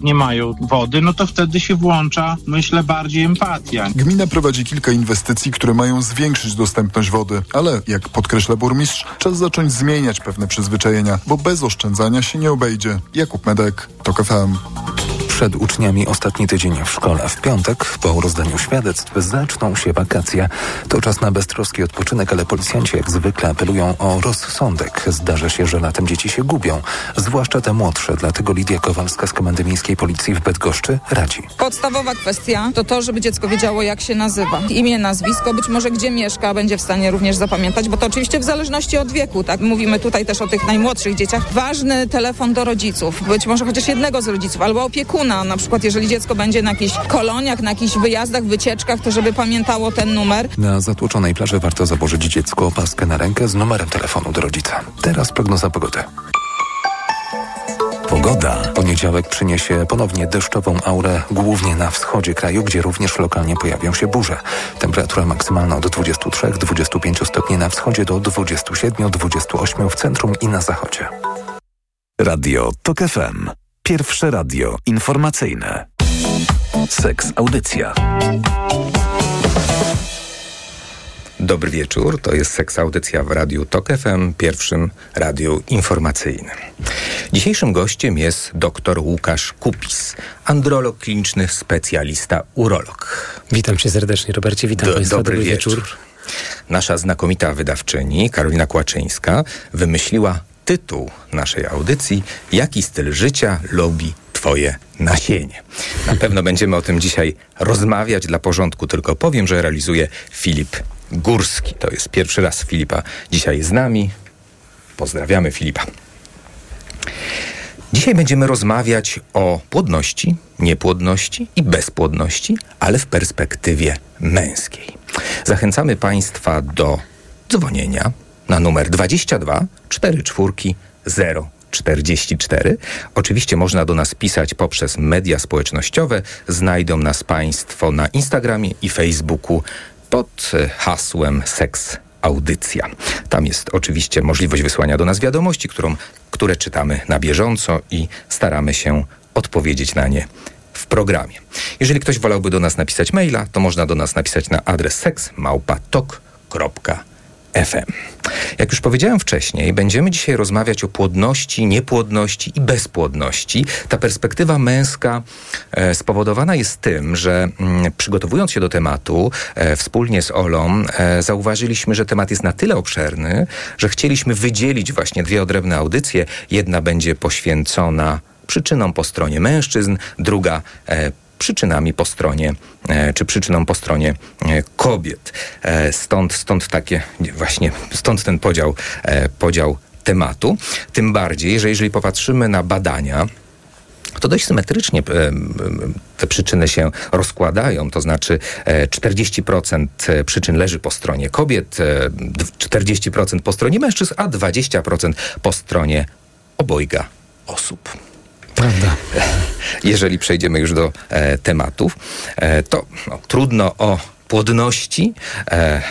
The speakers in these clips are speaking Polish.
nie mają wody, no to wtedy się włącza, myślę, bardziej empatia. Gmina prowadzi kilka inwestycji, które mają zwiększyć dostępność wody, ale jak podkreśla burmistrz, czas zacząć zmieniać pewne przyzwyczajenia, bo bez oszczędzania się nie obejdzie. Jakub Medek, TOK FM. Przed uczniami ostatni tydzień w szkole. W piątek, po rozdaniu świadectw, zaczną się wakacje. To czas na beztroski odpoczynek, ale policjanci jak zwykle apelują o rozsądek. Zdarza się, że latem dzieci się gubią, zwłaszcza te młodsze. Dlatego Lidia Kowalska z Komendy Miejskiej Policji w Bydgoszczy radzi. Podstawowa kwestia to to, żeby dziecko wiedziało, jak się nazywa. Imię, nazwisko, być może gdzie mieszka, będzie w stanie również zapamiętać, bo to oczywiście w zależności od wieku, tak? Mówimy tutaj też o tych najmłodszych dzieciach. Ważny telefon do rodziców, być może chociaż jednego z rodziców, albo opiekuna na przykład jeżeli dziecko będzie na jakichś koloniach, na jakichś wyjazdach, wycieczkach, to żeby pamiętało ten numer. Na zatłoczonej plaży warto założyć dziecku opaskę na rękę z numerem telefonu do rodzica. Teraz prognoza pogody. Pogoda. Poniedziałek przyniesie ponownie deszczową aurę, głównie na wschodzie kraju, gdzie również lokalnie pojawią się burze. Temperatura maksymalna od 23-25 stopni na wschodzie do 27-28 w centrum i na zachodzie. Radio TOK FM. Pierwsze radio informacyjne. Seks Audycja. Dobry wieczór, to jest Seks Audycja w Radiu TOK FM, pierwszym radiu informacyjnym. Dzisiejszym gościem jest dr Łukasz Kupis, androlog kliniczny, specjalista urolog. Witam cię serdecznie, Robercie, witam Do, Państwa, dobry, dobry wieczór. wieczór. Nasza znakomita wydawczyni, Karolina Kłaczyńska, wymyśliła tytuł naszej audycji Jaki styl życia lubi Twoje nasienie? Na pewno będziemy o tym dzisiaj rozmawiać. Dla porządku tylko powiem, że realizuje Filip Górski. To jest pierwszy raz Filipa dzisiaj z nami. Pozdrawiamy Filipa. Dzisiaj będziemy rozmawiać o płodności, niepłodności i bezpłodności, ale w perspektywie męskiej. Zachęcamy Państwa do dzwonienia na numer 22 44 044. Oczywiście można do nas pisać poprzez media społecznościowe. Znajdą nas Państwo na Instagramie i Facebooku pod hasłem Seks Audycja. Tam jest oczywiście możliwość wysłania do nas wiadomości, którą, które czytamy na bieżąco i staramy się odpowiedzieć na nie w programie. Jeżeli ktoś wolałby do nas napisać maila, to można do nas napisać na adres seksmałpatok.pl FM. Jak już powiedziałem wcześniej, będziemy dzisiaj rozmawiać o płodności, niepłodności i bezpłodności. Ta perspektywa męska e, spowodowana jest tym, że mm, przygotowując się do tematu e, wspólnie z Olą, e, zauważyliśmy, że temat jest na tyle obszerny, że chcieliśmy wydzielić właśnie dwie odrębne audycje. Jedna będzie poświęcona przyczynom po stronie mężczyzn, druga przyczynami po stronie, e, czy przyczyną po stronie e, kobiet. E, stąd, stąd takie, właśnie, stąd ten podział, podział tematu. Tym bardziej, że jeżeli popatrzymy na badania, to dość symetrycznie te przyczyny się rozkładają, to znaczy 40% przyczyn leży po stronie kobiet, 40% po stronie mężczyzn, a 20% po stronie obojga osób. Prawda. Jeżeli przejdziemy już do e, tematów, e, to no, trudno o płodności e,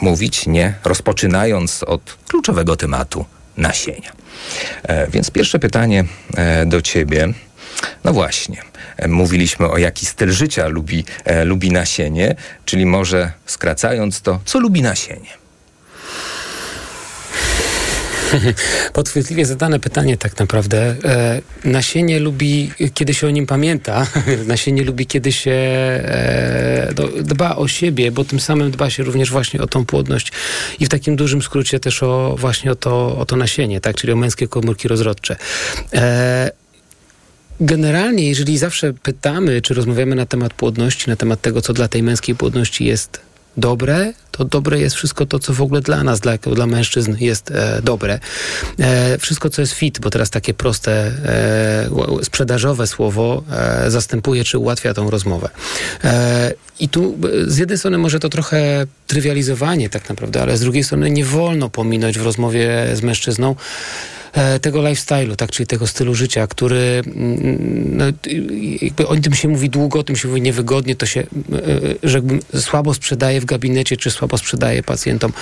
mówić, nie rozpoczynając od kluczowego tematu nasienia. E, więc pierwsze pytanie e, do ciebie. No właśnie, e, mówiliśmy o jaki styl życia lubi, lubi nasienie, czyli może skracając to, co lubi nasienie? Podchwytliwie zadane pytanie tak naprawdę. E, nasienie lubi, kiedy się o nim pamięta. nasienie lubi, kiedy się e, dba o siebie, bo tym samym dba się również właśnie o tą płodność i w takim dużym skrócie też o właśnie o to, o to nasienie, tak? czyli o męskie komórki rozrodcze. E, generalnie, jeżeli zawsze pytamy, czy rozmawiamy na temat płodności, na temat tego, co dla tej męskiej płodności jest dobre, to dobre jest wszystko to, co w ogóle dla nas, dla, dla mężczyzn jest e, dobre. E, wszystko, co jest fit, bo teraz takie proste, e, sprzedażowe słowo e, zastępuje czy ułatwia tą rozmowę. E, I tu e, z jednej strony może to trochę trywializowanie tak naprawdę, ale z drugiej strony nie wolno pominąć w rozmowie z mężczyzną tego lifestyle'u, tak, czyli tego stylu życia, który mm, no, jakby o tym się mówi długo, o tym się mówi niewygodnie, to się, e, e, słabo sprzedaje w gabinecie, czy słabo sprzedaje pacjentom,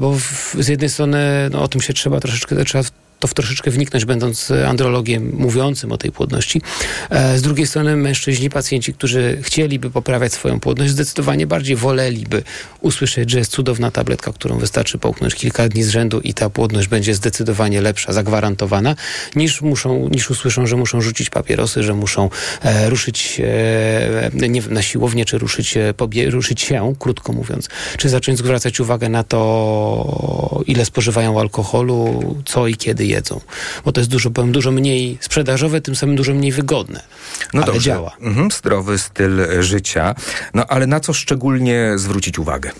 bo w, z jednej strony no, o tym się trzeba troszeczkę trzeba to w troszeczkę wniknąć, będąc andrologiem mówiącym o tej płodności. E, z drugiej strony mężczyźni, pacjenci, którzy chcieliby poprawiać swoją płodność, zdecydowanie bardziej woleliby usłyszeć, że jest cudowna tabletka, którą wystarczy połknąć kilka dni z rzędu i ta płodność będzie zdecydowanie lepsza, zagwarantowana, niż, muszą, niż usłyszą, że muszą rzucić papierosy, że muszą e, ruszyć e, nie na siłownię, czy ruszyć, e, pobie, ruszyć się, krótko mówiąc, czy zacząć zwracać uwagę na to, ile spożywają alkoholu, co i kiedy jedzą. Bo to jest dużo, powiem, dużo mniej sprzedażowe, tym samym dużo mniej wygodne. No ale dobrze. działa. Mhm, zdrowy styl życia. No ale na co szczególnie zwrócić uwagę?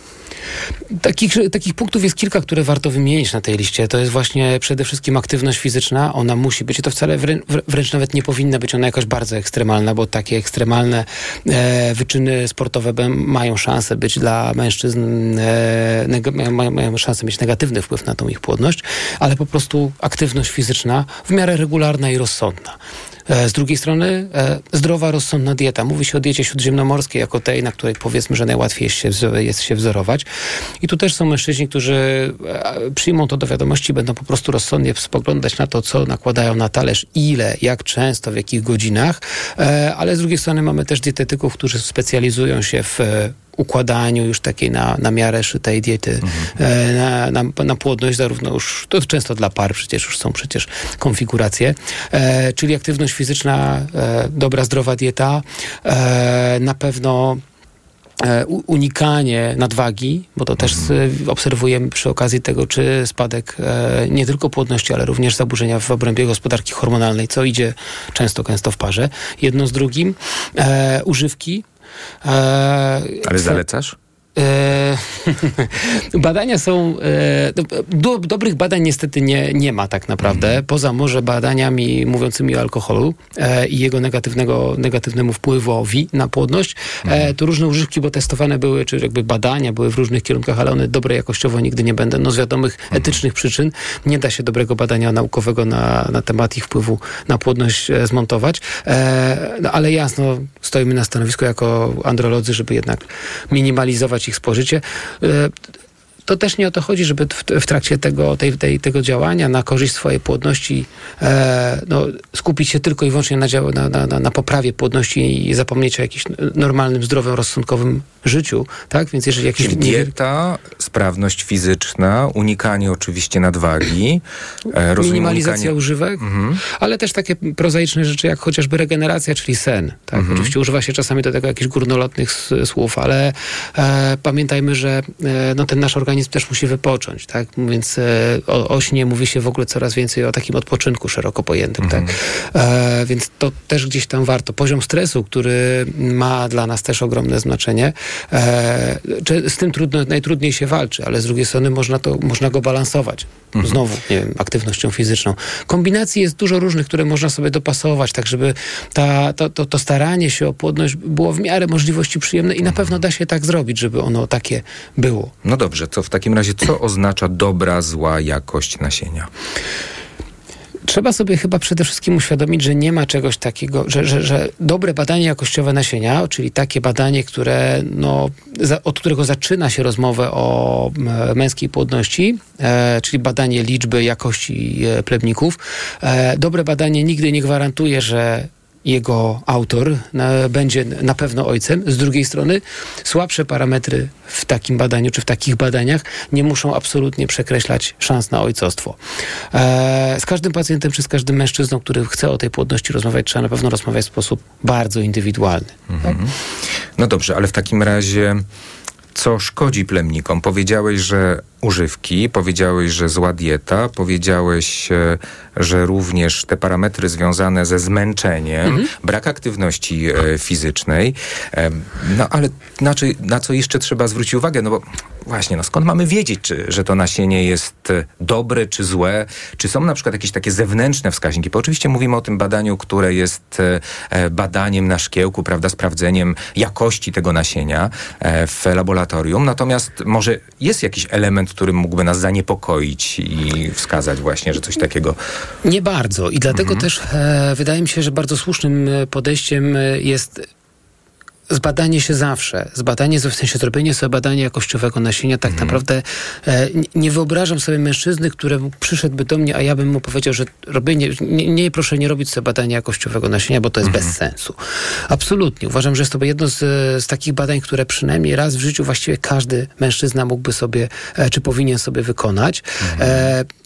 Takich, takich punktów jest kilka, które warto wymienić na tej liście. To jest właśnie przede wszystkim aktywność fizyczna. Ona musi być. I to wcale wrę, wręcz nawet nie powinna być ona jakaś bardzo ekstremalna, bo takie ekstremalne e, wyczyny sportowe mają szansę być dla mężczyzn, e, mają, mają szansę mieć negatywny wpływ na tą ich płodność, ale po prostu aktywność fizyczna w miarę regularna i rozsądna. E, z drugiej strony e, zdrowa, rozsądna dieta. Mówi się o diecie śródziemnomorskiej jako tej, na której powiedzmy, że najłatwiej jest się, jest się wzorować. I tu też są mężczyźni, którzy e, przyjmą to do wiadomości, będą po prostu rozsądnie spoglądać na to, co nakładają na talerz, ile, jak często, w jakich godzinach. Ale z drugiej strony mamy też dietetyków, którzy specjalizują się w układaniu już takiej na, na miarę szytej diety mhm. na, na, na, płodność, zarówno już, to często dla par przecież już są przecież konfiguracje, e, czyli aktywność fizyczna, e, dobra, zdrowa dieta, e, na pewno unikanie nadwagi, bo to też mhm. obserwujemy przy okazji tego, czy spadek e, nie tylko płodności, ale również zaburzenia w obrębie gospodarki hormonalnej, co idzie często, gęsto w parze, jedno z drugim. E, używki, E, Ale zalecasz? E, badania są. E, do, dobrych badań niestety nie, nie ma tak naprawdę, mm. poza może badaniami mówiącymi o alkoholu e, i jego negatywnego, negatywnemu wpływowi na płodność. Mm. to różne używki, bo testowane były, czy jakby badania były w różnych kierunkach, ale one dobre jakościowo nigdy nie będą. No z wiadomych mm. etycznych przyczyn nie da się dobrego badania naukowego na, na temat ich wpływu na płodność zmontować. No, ale jasno, stoimy na stanowisku jako androlodzy, żeby jednak minimalizować ich spożycie. E, to też nie o to chodzi, żeby w, trakcie tego, tej, tej, tego działania na korzyść swojej płodności e, no, skupić się tylko i wyłącznie na, na, na, na poprawie płodności i zapomnieć o jakimś normalnym, zdrowym, rozsądkowym życiu, tak? Więc jeżeli jakiś... Dieta, sprawność fizyczna, unikanie oczywiście nadwagi, e, minimalizacja unikanie... używek, mhm. ale też takie prozaiczne rzeczy jak chociażby regeneracja, czyli sen, tak? Mhm. Oczywiście używa się czasami do tego jakichś górnolotnych słów, ale e, pamiętajmy, że e, no, ten nasz organizm też musi wypocząć, tak? Więc e, o, o śnie mówi się w ogóle coraz więcej o takim odpoczynku szeroko pojętym, tak? mhm. tak? Więc to też gdzieś tam warto. Poziom stresu, który ma dla nas też ogromne znaczenie, e, z tym trudno, najtrudniej się walczy, ale z drugiej strony można, to, można go balansować. Mhm. Znowu, nie wiem, aktywnością fizyczną. Kombinacji jest dużo różnych, które można sobie dopasować, tak żeby ta, to, to, to staranie się o płodność było w miarę możliwości przyjemne i na mhm. pewno da się tak zrobić, żeby ono takie było. No dobrze, to w takim razie co oznacza dobra, zła jakość nasienia? Trzeba sobie chyba przede wszystkim uświadomić, że nie ma czegoś takiego, że, że, że dobre badanie jakościowe nasienia, czyli takie badanie, które, no, za, od którego zaczyna się rozmowę o męskiej płodności, e, czyli badanie liczby, jakości e, plebników. E, dobre badanie nigdy nie gwarantuje, że jego autor na, będzie na pewno ojcem. Z drugiej strony słabsze parametry w takim badaniu, czy w takich badaniach nie muszą absolutnie przekreślać szans na ojcostwo. E, z każdym pacjentem, czy z każdym mężczyzną, który chce o tej płodności rozmawiać, trzeba na pewno rozmawiać w sposób bardzo indywidualny. Mhm. Tak? No dobrze, ale w takim razie co szkodzi plemnikom? Powiedziałeś, że używki, powiedziałeś, że zła dieta, powiedziałeś, e, że również te parametry związane ze zmęczeniem, mhm. brak aktywności e, fizycznej. E, no ale na, czy, na co jeszcze trzeba zwrócić uwagę? No bo właśnie, no skąd mamy wiedzieć, czy, że to nasienie jest dobre czy złe? Czy są na przykład jakieś takie zewnętrzne wskaźniki? Bo oczywiście mówimy o tym badaniu, które jest badaniem na szkiełku, prawda, sprawdzeniem jakości tego nasienia w laboratorium. Natomiast może jest jakiś element, który mógłby nas zaniepokoić i wskazać właśnie, że coś takiego. Nie bardzo. I dlatego mhm. też e, wydaje mi się, że bardzo słusznym e, podejściem e, jest zbadanie się zawsze, zbadanie, w sensie zrobienie sobie badania jakościowego nasienia, tak Mhm. naprawdę e, nie- wyobrażam sobie mężczyzny, któremu przyszedłby do mnie, a ja bym mu powiedział, że robienie, nie, nie proszę nie robić sobie badania jakościowego nasienia, bo to jest bez sensu. Absolutnie. Uważam, że jest to jedno z, z takich badań, które przynajmniej raz w życiu właściwie każdy mężczyzna mógłby sobie, e, czy powinien sobie wykonać. E, w- w-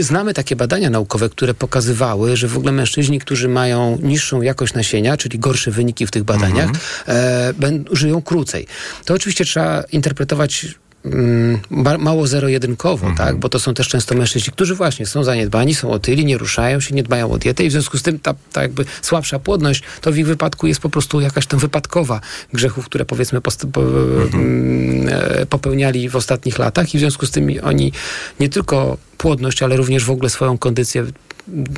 znamy takie badania naukowe, które pokazywały, że w ogóle mężczyźni, którzy mają niższą jakość nasienia, czyli gorsze wyniki w tych badaniach, e, będą, żyją krócej. To oczywiście trzeba interpretować mało zero-jedynkowo, tak? bo to są też często mężczyźni, którzy właśnie są zaniedbani, są otyli, nie ruszają się, nie dbają o dietę i w związku z tym ta, ta jakby słabsza płodność to w ich wypadku jest po prostu jakaś tam wypadkowa grzechów, które powiedzmy post- po, mm, e, popełniali w ostatnich latach i w związku z tym oni nie tylko płodność, ale również w ogóle swoją kondycję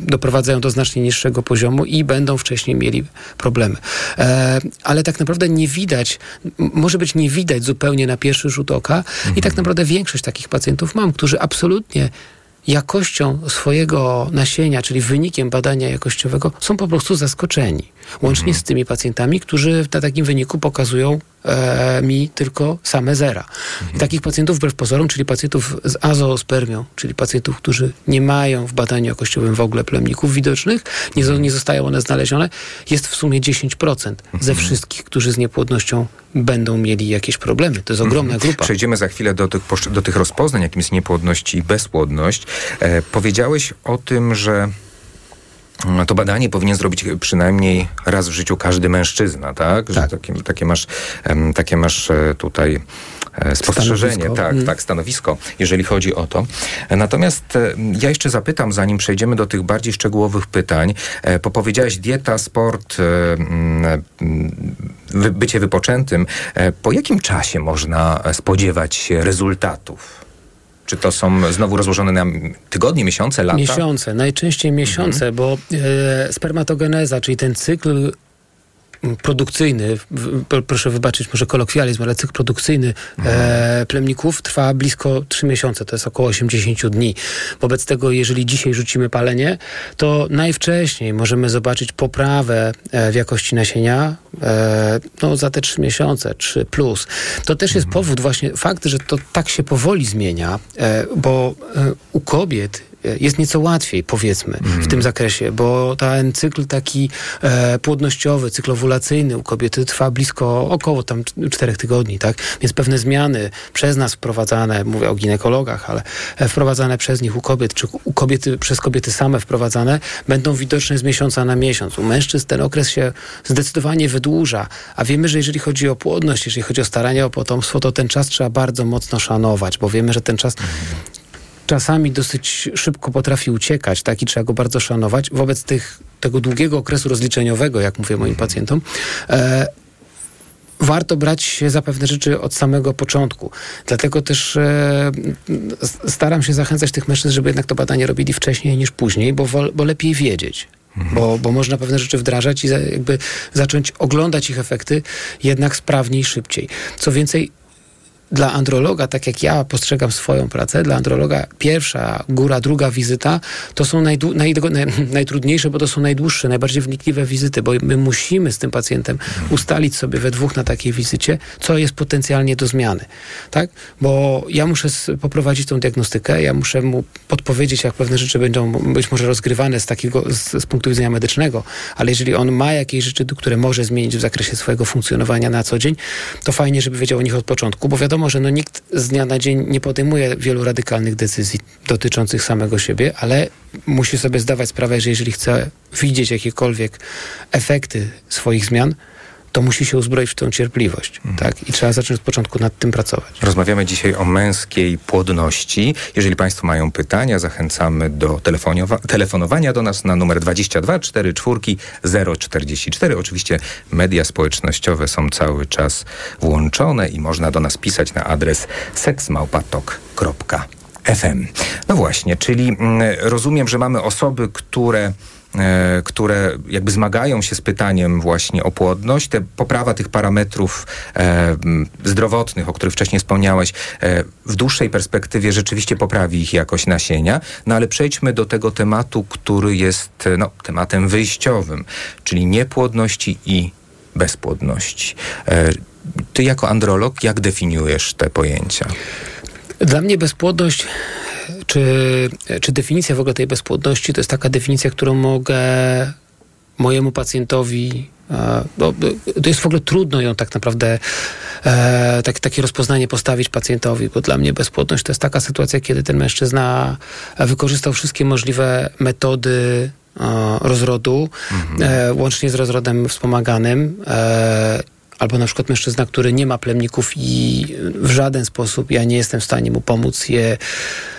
doprowadzają do znacznie niższego poziomu i będą wcześniej mieli problemy. E, ale tak naprawdę nie widać, może być nie widać zupełnie na pierwszy rzut oka i tak naprawdę większość takich pacjentów mam, którzy absolutnie jakością swojego nasienia, czyli wynikiem badania jakościowego, są po prostu zaskoczeni. Łącznie z tymi pacjentami, którzy na takim wyniku pokazują e, mi tylko same zera. I takich pacjentów wbrew pozorom, czyli pacjentów z azoospermią, czyli pacjentów, którzy nie mają w badaniu jakościowym w ogóle plemników widocznych, nie, nie zostają one znalezione, jest w sumie 10% ze wszystkich, którzy z niepłodnością będą mieli jakieś problemy. To jest ogromna grupa. Przejdziemy za chwilę do tych, do tych rozpoznań, jakim jest niepłodność i bezpłodność. E, powiedziałeś o tym, że to badanie powinien zrobić przynajmniej raz w życiu każdy mężczyzna, tak? Że Tak. Takie, takie, masz, takie masz e, tutaj e, spostrzeżenie, Stanowisko. tak, Mm. tak, stanowisko, jeżeli chodzi o to. Natomiast e, ja jeszcze zapytam, zanim przejdziemy do tych bardziej szczegółowych pytań, bo powiedziałeś dieta, sport, mm, bycie wypoczętym. Po jakim czasie można spodziewać się rezultatów? Czy to są znowu rozłożone na tygodnie, miesiące, lata? Miesiące, najczęściej miesiące, bo e, spermatogeneza, czyli ten cykl produkcyjny, proszę wybaczyć może kolokwializm, ale cykl produkcyjny e, plemników trwa blisko 3 miesiące, to jest około 80 dni. Wobec tego, jeżeli dzisiaj rzucimy palenie, to najwcześniej możemy zobaczyć poprawę e, w jakości nasienia e, no, za te 3 miesiące, 3 plus. To też jest powód właśnie, fakt, że to tak się powoli zmienia, e, bo e, u kobiet jest nieco łatwiej, powiedzmy, w tym zakresie, bo ten cykl taki e, płodnościowy, cykl owulacyjny u kobiety trwa blisko około tam czterech tygodni, tak? Więc pewne zmiany przez nas wprowadzane, mówię o ginekologach, ale e, wprowadzane przez nich u kobiet, czy u kobiety, przez kobiety same wprowadzane, będą widoczne z miesiąca na miesiąc. U mężczyzn ten okres się zdecydowanie wydłuża, a wiemy, że jeżeli chodzi o płodność, jeżeli chodzi o staranie o potomstwo, to ten czas trzeba bardzo mocno szanować, bo wiemy, że ten czas czasami dosyć szybko potrafi uciekać, tak, i trzeba go bardzo szanować. Wobec tych, tego długiego okresu rozliczeniowego, jak mówię moim pacjentom, e, warto brać się za pewne rzeczy od samego początku. Dlatego też e, staram się zachęcać tych mężczyzn, żeby jednak to badanie robili wcześniej niż później, bo, bo lepiej wiedzieć. Bo, bo można pewne rzeczy wdrażać i za, jakby zacząć oglądać ich efekty jednak sprawniej, szybciej. Co więcej, dla androloga, tak jak ja postrzegam swoją pracę, dla androloga pierwsza góra, druga wizyta to są naj, naj, najtrudniejsze, bo to są najdłuższe, najbardziej wnikliwe wizyty, bo my musimy z tym pacjentem ustalić sobie we dwóch na takiej wizycie, co jest potencjalnie do zmiany. Tak? Bo ja muszę poprowadzić tą diagnostykę, ja muszę mu podpowiedzieć, jak pewne rzeczy będą być może rozgrywane z takiego, z, z punktu widzenia medycznego, ale jeżeli on ma jakieś rzeczy, które może zmienić w zakresie swojego funkcjonowania na co dzień, to fajnie, żeby wiedział o nich od początku, bo wiadomo, że no nikt z dnia na dzień nie podejmuje wielu radykalnych decyzji dotyczących samego siebie, ale musi sobie zdawać sprawę, że jeżeli chce widzieć jakiekolwiek efekty swoich zmian, to musi się uzbroić w tą cierpliwość, tak? I trzeba zacząć od początku nad tym pracować. Rozmawiamy dzisiaj o męskiej płodności. Jeżeli Państwo mają pytania, zachęcamy do telefonowania do nas na numer 22 44 044. Oczywiście media społecznościowe są cały czas włączone i można do nas pisać na adres seksmałpatok.fm. No właśnie, czyli mm, rozumiem, że mamy osoby, które które jakby zmagają się z pytaniem właśnie o płodność, te poprawa tych parametrów e, zdrowotnych, o których wcześniej wspomniałeś, e, w dłuższej perspektywie rzeczywiście poprawi ich jakość nasienia. No ale przejdźmy do tego tematu, który jest e, no, tematem wyjściowym, czyli niepłodności i bezpłodności. E, ty jako androlog, jak definiujesz te pojęcia? Dla mnie bezpłodność, czy, czy definicja w ogóle tej bezpłodności, to jest taka definicja, którą mogę mojemu pacjentowi no, to jest w ogóle trudno ją tak naprawdę, e, tak, takie rozpoznanie postawić pacjentowi, bo dla mnie bezpłodność to jest taka sytuacja, kiedy ten mężczyzna wykorzystał wszystkie możliwe metody e, rozrodu, mhm. e, łącznie z rozrodem wspomaganym e, albo na przykład mężczyzna, który nie ma plemników i w żaden sposób ja nie jestem w stanie mu pomóc je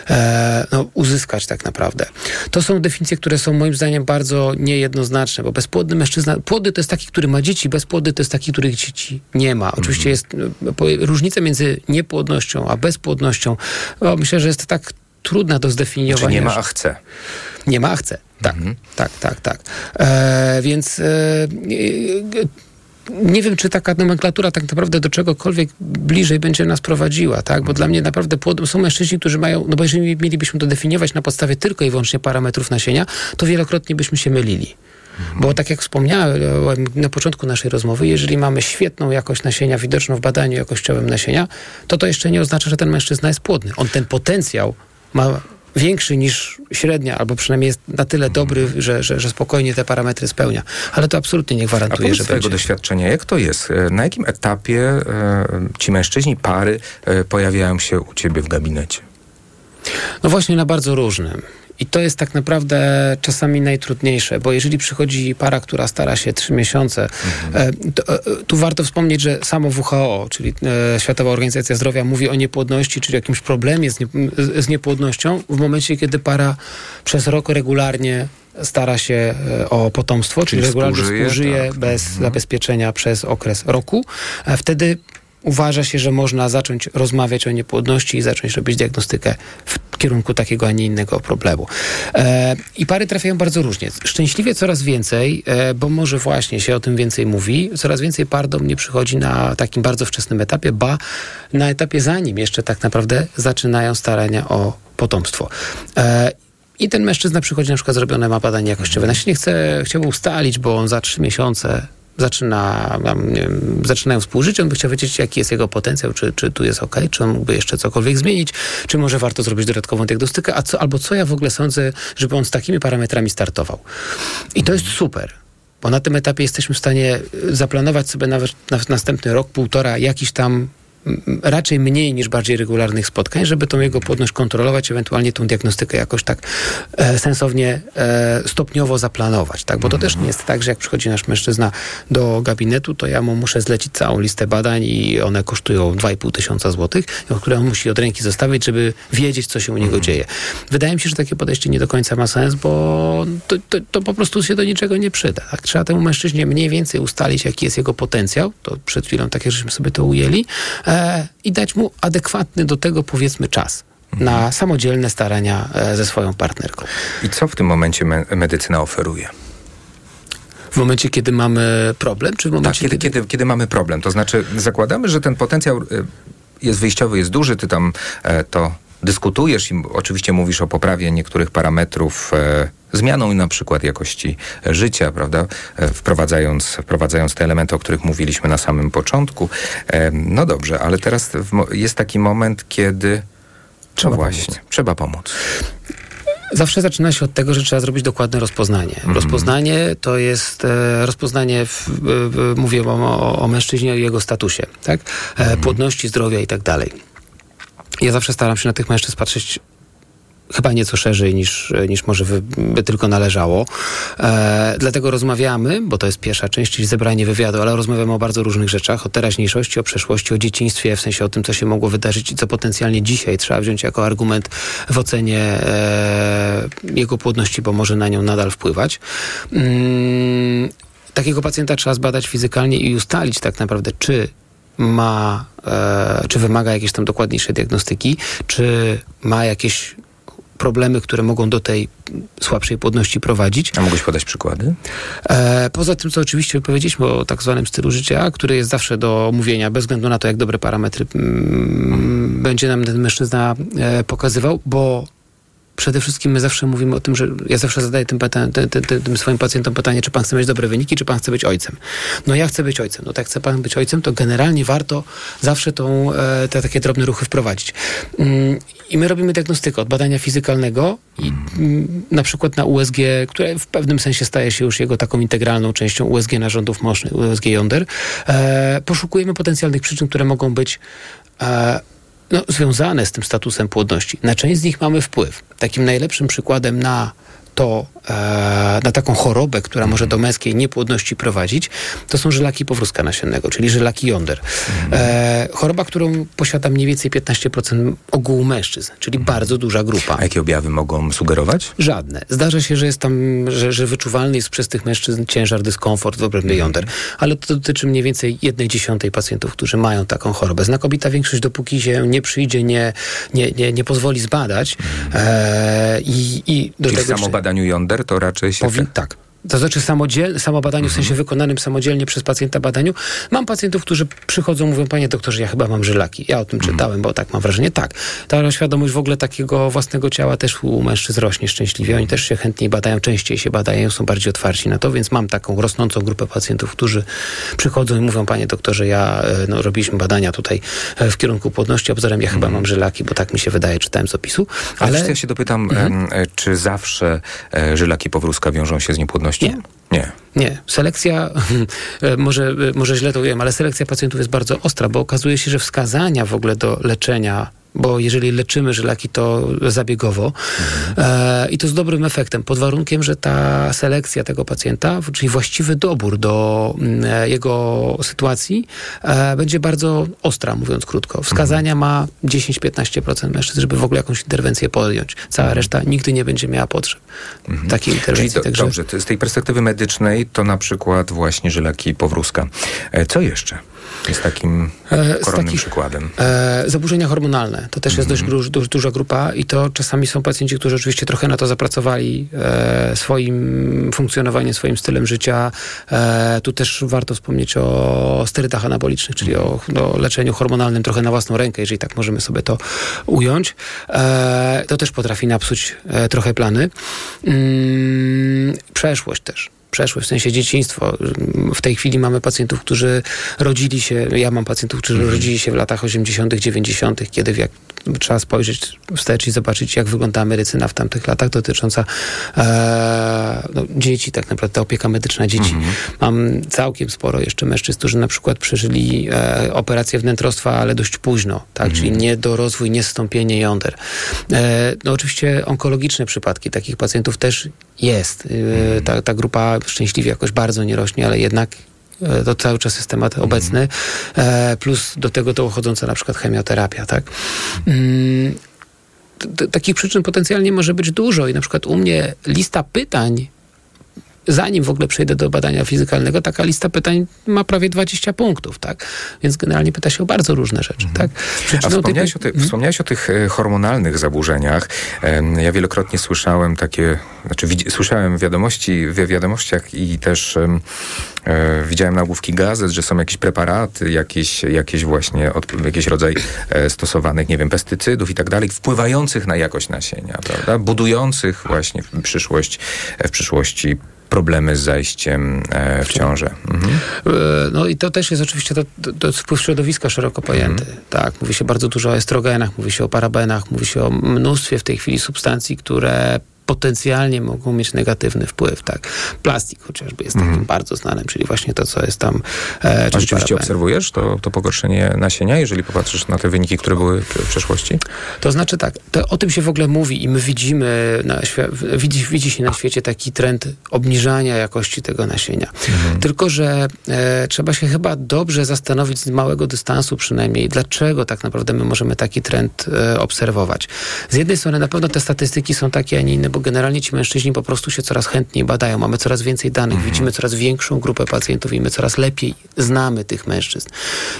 e, no, uzyskać tak naprawdę. To są definicje, które są moim zdaniem bardzo niejednoznaczne, bo bezpłodny mężczyzna, płody to jest taki, który ma dzieci, bezpłodny to jest taki, których dzieci nie ma. Oczywiście jest e, różnica między niepłodnością a bezpłodnością, o, myślę, że jest tak trudna do zdefiniowania. Czy nie ma, a chce. Nie ma, a chce. Tak, mhm. tak, tak, tak. E, więc e, nie wiem, czy taka nomenklatura tak naprawdę do czegokolwiek bliżej będzie nas prowadziła, tak? Bo dla mnie naprawdę są mężczyźni, którzy mają, no bo jeżeli mielibyśmy to definiować na podstawie tylko i wyłącznie parametrów nasienia, to wielokrotnie byśmy się mylili. Bo tak jak wspomniałem na początku naszej rozmowy, jeżeli mamy świetną jakość nasienia widoczną w badaniu jakościowym nasienia, to to jeszcze nie oznacza, że ten mężczyzna jest płodny. On ten potencjał ma większy niż średnia, albo przynajmniej jest na tyle dobry, że, że, że spokojnie te parametry spełnia. Ale to absolutnie nie gwarantuje, A że swojego będzie. doświadczenia, jak to jest? E, na jakim etapie e, ci mężczyźni, pary e, pojawiają się u ciebie w gabinecie? No właśnie na bardzo różnym. I to jest tak naprawdę czasami najtrudniejsze, bo jeżeli przychodzi para, która stara się trzy miesiące, mhm. to, tu warto wspomnieć, że samo WHO, czyli Światowa Organizacja Zdrowia, mówi o niepłodności, czyli jakimś problemie z, nie, z niepłodnością w momencie, kiedy para przez rok regularnie stara się o potomstwo, czyli, czyli regularnie współżyje, współżyje tak. bez mhm. zabezpieczenia przez okres roku. Wtedy uważa się, że można zacząć rozmawiać o niepłodności i zacząć robić diagnostykę w kierunku takiego, a nie innego problemu. E, I pary trafiają bardzo różnie. Szczęśliwie coraz więcej, e, bo może właśnie się o tym więcej mówi, coraz więcej par do mnie przychodzi na takim bardzo wczesnym etapie, ba na etapie zanim jeszcze tak naprawdę zaczynają starania o potomstwo. E, i ten mężczyzna przychodzi, na przykład zrobione ma badanie jakościowe. Na się nie chce, chciałby ustalić, bo on za trzy miesiące zaczyna, wiem, zaczynają współżyć, on by chciał wiedzieć, jaki jest jego potencjał, czy, czy tu jest ok, czy on mógłby jeszcze cokolwiek zmienić, czy może warto zrobić dodatkową diagnostykę, a co, albo co ja w ogóle sądzę, żeby on z takimi parametrami startował. I to jest super. Bo na tym etapie jesteśmy w stanie zaplanować sobie nawet na następny rok, półtora, jakiś tam raczej mniej niż bardziej regularnych spotkań, żeby tą jego płodność kontrolować, ewentualnie tą diagnostykę jakoś tak e, sensownie, e, stopniowo zaplanować, tak? Bo to też nie jest tak, że jak przychodzi nasz mężczyzna do gabinetu, to ja mu muszę zlecić całą listę badań i one kosztują 2,5 tysiąca złotych, które on musi od ręki zostawić, żeby wiedzieć, co się u niego dzieje. Wydaje mi się, że takie podejście nie do końca ma sens, bo to, to, to po prostu się do niczego nie przyda. Tak? Trzeba temu mężczyźnie mniej więcej ustalić, jaki jest jego potencjał, to przed chwilą tak, żeśmy sobie to ujęli, e, E, i dać mu adekwatny do tego, powiedzmy, czas na mhm. samodzielne starania e, ze swoją partnerką. I co w tym momencie me medycyna oferuje? W momencie, kiedy mamy problem, czy w momencie, tak, kiedy, kiedy... kiedy, kiedy mamy problem? To znaczy, zakładamy, że ten potencjał e, jest wyjściowy, jest duży, ty tam to dyskutujesz i oczywiście mówisz o poprawie niektórych parametrów, e, zmianą na przykład jakości życia, prawda? E, wprowadzając, wprowadzając te elementy, o których mówiliśmy na samym początku. E, no dobrze, ale teraz jest taki moment, kiedy trzeba no właśnie, pomóc. trzeba pomóc. Zawsze zaczyna się od tego, że trzeba zrobić dokładne rozpoznanie. Mm. Rozpoznanie to jest e, rozpoznanie, w, mówię o, o, mężczyźnie i jego statusie, tak? Mm. Płodności, zdrowia i tak dalej ja zawsze staram się na tych mężczyzn patrzeć chyba nieco szerzej niż, niż może by tylko należało. E, dlatego rozmawiamy, bo to jest pierwsza część, czyli zebranie wywiadu, ale rozmawiamy o bardzo różnych rzeczach, o teraźniejszości, o przeszłości, o dzieciństwie, w sensie o tym, co się mogło wydarzyć i co potencjalnie dzisiaj trzeba wziąć jako argument w ocenie e, jego płodności, bo może na nią nadal wpływać. Mm, takiego pacjenta trzeba zbadać fizykalnie i ustalić tak naprawdę, czy ma, e, czy wymaga jakiejś tam dokładniejszej diagnostyki, czy ma jakieś problemy, które mogą do tej słabszej płodności prowadzić. A mógłbyś podać przykłady? E, poza tym, co oczywiście powiedzieliśmy o tak zwanym stylu życia, który jest zawsze do omówienia, bez względu na to, jak dobre parametry mm, będzie nam ten mężczyzna e, pokazywał, bo przede wszystkim my zawsze mówimy o tym, że ja zawsze zadaję tym, tym, tym, tym swoim pacjentom pytanie, czy pan chce mieć dobre wyniki, czy pan chce być ojcem. No ja chcę być ojcem. No tak chce pan być ojcem, to generalnie warto zawsze tą, e, te takie drobne ruchy wprowadzić. Mm, I my robimy diagnostykę od badania fizykalnego i mm, na przykład na USG, które w pewnym sensie staje się już jego taką integralną częścią USG narządów mocznych, USG jąder, e, poszukujemy potencjalnych przyczyn, które mogą być e, no, związane z tym statusem płodności. Na część z nich mamy wpływ. Takim najlepszym przykładem na to, e, na taką chorobę, która może do męskiej niepłodności prowadzić, to są żylaki powrózka nasiennego, czyli żylaki jąder. E, choroba, którą posiada mniej więcej 15% ogółu mężczyzn, czyli bardzo duża grupa. A jakie objawy mogą sugerować? Żadne. Zdarza się, że jest tam, że, że wyczuwalny jest przez tych mężczyzn ciężar, dyskomfort w obrębie jąder, ale to dotyczy mniej więcej jednej dziesiątej pacjentów, którzy mają taką chorobę. Znakomita większość, dopóki się nie przyjdzie, nie, nie, nie, nie pozwoli zbadać e, i, i do Czyli tego... samo badaniu jąder to raczej się... Powin- tak. To znaczy samodziel, samo badaniu, w sensie wykonanym samodzielnie przez pacjenta badaniu. Mam pacjentów, którzy przychodzą, mówią, panie doktorze, ja chyba mam żylaki. Ja o tym czytałem, bo tak mam wrażenie. Tak. Ta świadomość w ogóle takiego własnego ciała też u mężczyzn rośnie szczęśliwie. Oni też się chętniej badają, częściej się badają, są bardziej otwarci na to, więc mam taką rosnącą grupę pacjentów, którzy przychodzą i mówią, panie doktorze, ja, e, no, robiliśmy badania tutaj e, w kierunku płodności, tym ja chyba mam żylaki, bo tak mi się wydaje, czytałem z opisu. Ale, Ale ja się dopytam, em, e, czy zawsze żylaki powrózka wiążą się z niepłodnością? Nie. Nie. Nie, selekcja, e, może, e, może źle to wiem, ale selekcja pacjentów jest bardzo ostra, bo okazuje się, że wskazania w ogóle do leczenia bo jeżeli leczymy żylaki, to zabiegowo e, i to z dobrym efektem, pod warunkiem, że ta selekcja tego pacjenta, czyli właściwy dobór do mm, e, jego sytuacji e, będzie bardzo ostra, mówiąc krótko. Wskazania ma 10-15% mężczyzn, żeby w ogóle jakąś interwencję podjąć. Cała reszta nigdy nie będzie miała potrzeb takiej Czyli interwencji. do, Także dobrze, z tej perspektywy medycznej to na przykład właśnie żylaki powrózka. E, Co jeszcze jest takim E, koronnym takich- przykładem? E, zaburzenia hormonalne to też jest dość duż, duża grupa i to czasami są pacjenci, którzy oczywiście trochę na to zapracowali e, swoim funkcjonowaniem, swoim stylem życia. E, tu też warto wspomnieć o sterydach anabolicznych, czyli o no, leczeniu hormonalnym trochę na własną rękę, jeżeli tak możemy sobie to ująć. E, to też potrafi napsuć trochę plany. Mm, przeszłość też przeszłość, w sensie dzieciństwo. W tej chwili mamy pacjentów, którzy rodzili się, ja mam pacjentów, którzy rodzili się w latach 80., 90., kiedy w jak, trzeba spojrzeć wstecz i zobaczyć, jak wyglądała medycyna w tamtych latach dotycząca e, no, dzieci, tak naprawdę ta opieka medyczna dzieci. Mam całkiem sporo jeszcze mężczyzn, którzy na przykład przeżyli e, operację wnętrostwa, ale dość późno, tak? czyli niedorozwój, niestąpienie jąder. E, no oczywiście onkologiczne przypadki takich pacjentów też jest. E, ta, ta grupa szczęśliwie jakoś bardzo nie rośnie, ale jednak to cały czas jest temat obecny, e, plus do tego dochodząca na przykład chemioterapia, tak? Mm, takich przyczyn potencjalnie może być dużo i na przykład u mnie lista pytań zanim w ogóle przejdę do badania fizykalnego, taka lista pytań ma prawie 20 punktów, tak? Więc generalnie pyta się o bardzo różne rzeczy, tak? A tej- wspomniałeś o, ty, wspomniałeś o tych e, hormonalnych zaburzeniach. Ja wielokrotnie słyszałem takie, znaczy słyszałem wiadomości, w wiadomościach i też e, widziałem nagłówki gazet, że są jakieś preparaty, jakieś, jakieś właśnie, od, jakiś rodzaj e, stosowanych, nie wiem, pestycydów i tak dalej, wpływających na jakość nasienia, prawda? Budujących właśnie w przyszłość, w przyszłości problemy z zajściem e, w ciążę. Mhm. E, No i to też jest oczywiście to, to, wpływ środowiska szeroko pojęty. Tak, mówi się bardzo dużo o estrogenach, mówi się o parabenach, mówi się o mnóstwie w tej chwili substancji, które potencjalnie mogą mieć negatywny wpływ, tak. Plastik chociażby jest takim bardzo znanym, czyli właśnie to, co jest tam... E, A rzeczywiście paraben. obserwujesz to, to pogorszenie nasienia, jeżeli popatrzysz na te wyniki, które były w przeszłości? To znaczy tak, to, o tym się w ogóle mówi i my widzimy, na widzi, widzi się na świecie taki trend obniżania jakości tego nasienia. Tylko, że e, trzeba się chyba dobrze zastanowić z małego dystansu przynajmniej, dlaczego tak naprawdę my możemy taki trend e, obserwować. Z jednej strony na pewno te statystyki są takie, a nie inne, bo generalnie ci mężczyźni po prostu się coraz chętniej badają, mamy coraz więcej danych, widzimy coraz większą grupę pacjentów i my coraz lepiej znamy tych mężczyzn.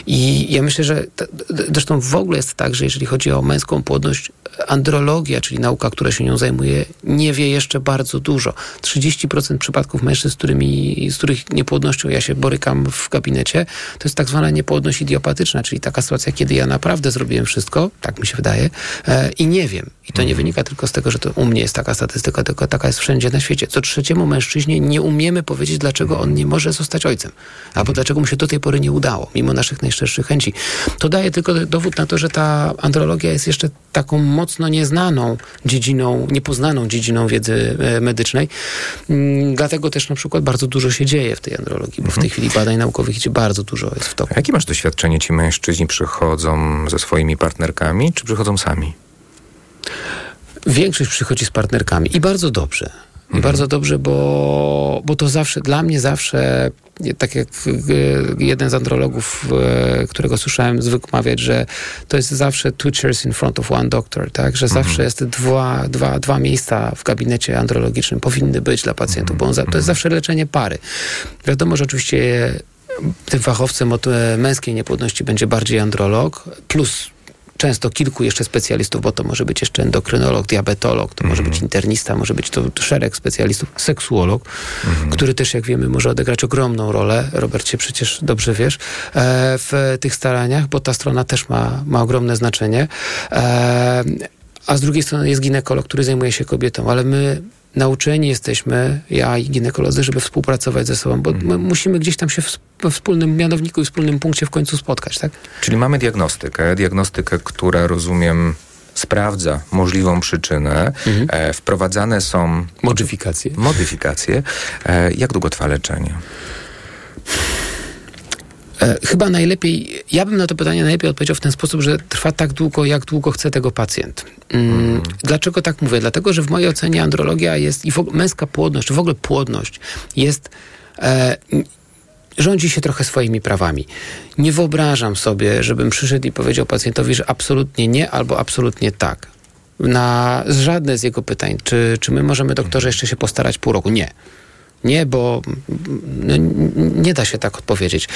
I ja myślę, że t- zresztą w ogóle jest tak, że jeżeli chodzi o męską płodność, andrologia, czyli nauka, która się nią zajmuje, nie wie jeszcze bardzo dużo. 30% przypadków mężczyzn, z, którymi, z których niepłodnością ja się borykam w gabinecie, to jest tak zwana niepłodność idiopatyczna, czyli taka sytuacja, kiedy ja naprawdę zrobiłem wszystko, tak mi się wydaje, e, i nie wiem. I to nie wynika tylko z tego, że to u mnie jest taka statystyka, tylko taka jest wszędzie na świecie. Co trzeciemu mężczyźnie nie umiemy powiedzieć, dlaczego on nie może zostać ojcem, albo dlaczego mu się do tej pory nie udało, mimo naszych najszczerszych chęci. To daje tylko dowód na to, że ta andrologia jest jeszcze taką mocno nieznaną dziedziną, niepoznaną dziedziną wiedzy e, medycznej. Mm, Dlatego też na przykład bardzo dużo się dzieje w tej andrologii, bo w tej chwili badań naukowych idzie bardzo dużo jest w toku. A Jakie masz doświadczenie? Ci mężczyźni przychodzą ze swoimi partnerkami, czy przychodzą sami? Większość przychodzi z partnerkami i bardzo dobrze. I bardzo dobrze, bo, bo to zawsze, dla mnie zawsze, tak jak e, jeden z andrologów, e, którego słyszałem, zwykł mawiać, że to jest zawsze two chairs in front of one doctor, tak? Że zawsze jest dwa, dwa, dwa miejsca w gabinecie andrologicznym powinny być dla pacjentów, bo on to jest zawsze leczenie pary. Wiadomo, że oczywiście tym fachowcem od męskiej niepłodności będzie bardziej androlog, plus często kilku jeszcze specjalistów, bo to może być jeszcze endokrynolog, diabetolog, to może być internista, może być to szereg specjalistów, seksuolog, który też, jak wiemy, może odegrać ogromną rolę. Robercie, przecież dobrze wiesz, e, w tych staraniach, bo ta strona też ma, ma ogromne znaczenie. E, a z drugiej strony jest ginekolog, który zajmuje się kobietą, ale my nauczeni jesteśmy, ja i ginekolodzy, żeby współpracować ze sobą, bo my musimy gdzieś tam się we wspólnym mianowniku i wspólnym punkcie w końcu spotkać, tak? Czyli mamy diagnostykę, diagnostykę, która rozumiem sprawdza możliwą przyczynę. E, wprowadzane są Modyfikacje. modyfikacje. E, jak długo trwa leczenie? E, chyba najlepiej, ja bym na to pytanie najlepiej odpowiedział w ten sposób, że trwa tak długo, jak długo chce tego pacjent. Mm, Dlaczego tak mówię? Dlatego, że w mojej ocenie andrologia jest i w ogóle męska płodność, czy w ogóle płodność jest. E, rządzi się trochę swoimi prawami. Nie wyobrażam sobie, żebym przyszedł i powiedział pacjentowi, że absolutnie nie albo absolutnie tak. Na żadne z jego pytań, czy, czy my możemy, doktorze, jeszcze się postarać pół roku? Nie. Nie, bo no, nie da się tak odpowiedzieć.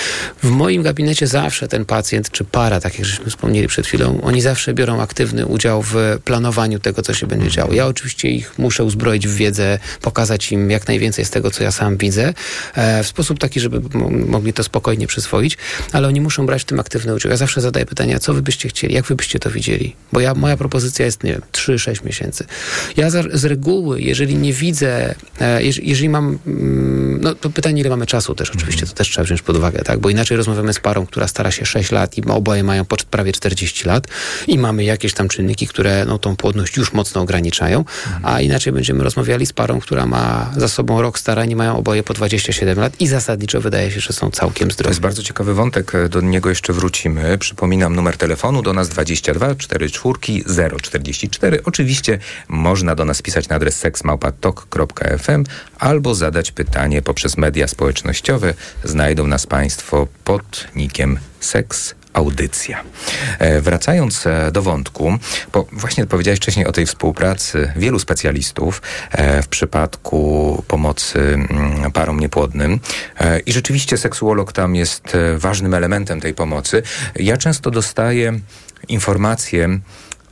W moim gabinecie zawsze ten pacjent, czy para, tak jak żeśmy wspomnieli przed chwilą, oni zawsze biorą aktywny udział w planowaniu tego, co się będzie działo. Ja oczywiście ich muszę uzbroić w wiedzę, pokazać im jak najwięcej z tego, co ja sam widzę, e, w sposób taki, żeby mo- mogli to spokojnie przyswoić, ale oni muszą brać w tym aktywny udział. Ja zawsze zadaję pytania, co wy byście chcieli, jak wy byście to widzieli? Bo ja, moja propozycja jest, nie wiem, 3-6 miesięcy. Ja z reguły, jeżeli nie widzę, e, jeżeli, mam, no to pytanie, ile mamy czasu też oczywiście, to też trzeba wziąć pod uwagę, tak? Bo inaczej rozmawiamy z parą, która stara się 6 lat i oboje mają po, prawie 40 lat i mamy jakieś tam czynniki, które no, tą płodność już mocno ograniczają, a inaczej będziemy rozmawiali z parą, która ma za sobą rok starań i mają oboje po 27 lat i zasadniczo wydaje się, że są całkiem To zdrowi. jest bardzo ciekawy wątek, e, do niego jeszcze wrócimy. Przypominam numer telefonu do nas 22 44 044. Oczywiście można do nas pisać na adres seksmałpatok.fm albo zadać pytanie poprzez media społecznościowe. Znajdą nas Państwo pod nikiem Seks Audycja. E, wracając e, do wątku, bo właśnie powiedziałeś wcześniej o tej współpracy wielu specjalistów e, w przypadku pomocy mm, parom niepłodnym i rzeczywiście seksuolog tam jest ważnym elementem tej pomocy. Ja często dostaję informacje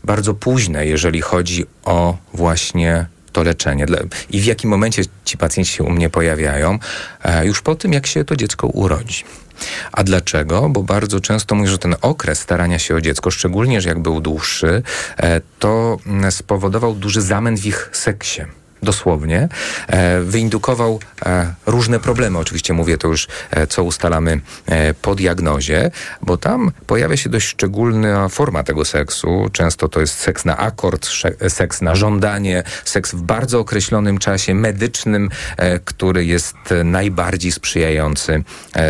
bardzo późne, jeżeli chodzi o właśnie to leczenie i w jakim momencie ci pacjenci się u mnie pojawiają, e, już po tym, jak się to dziecko urodzi. A dlaczego? Bo bardzo często mówię, że ten okres starania się o dziecko, szczególnie, że jak był dłuższy, e, to mm, spowodował duży zamęt w ich seksie. Dosłownie, e, wyindukował e, różne problemy. Oczywiście mówię to już, e, co ustalamy po diagnozie, bo tam pojawia się dość szczególna forma tego seksu. Często to jest seks na akord, seks na żądanie, seks w bardzo określonym czasie medycznym, który jest najbardziej sprzyjający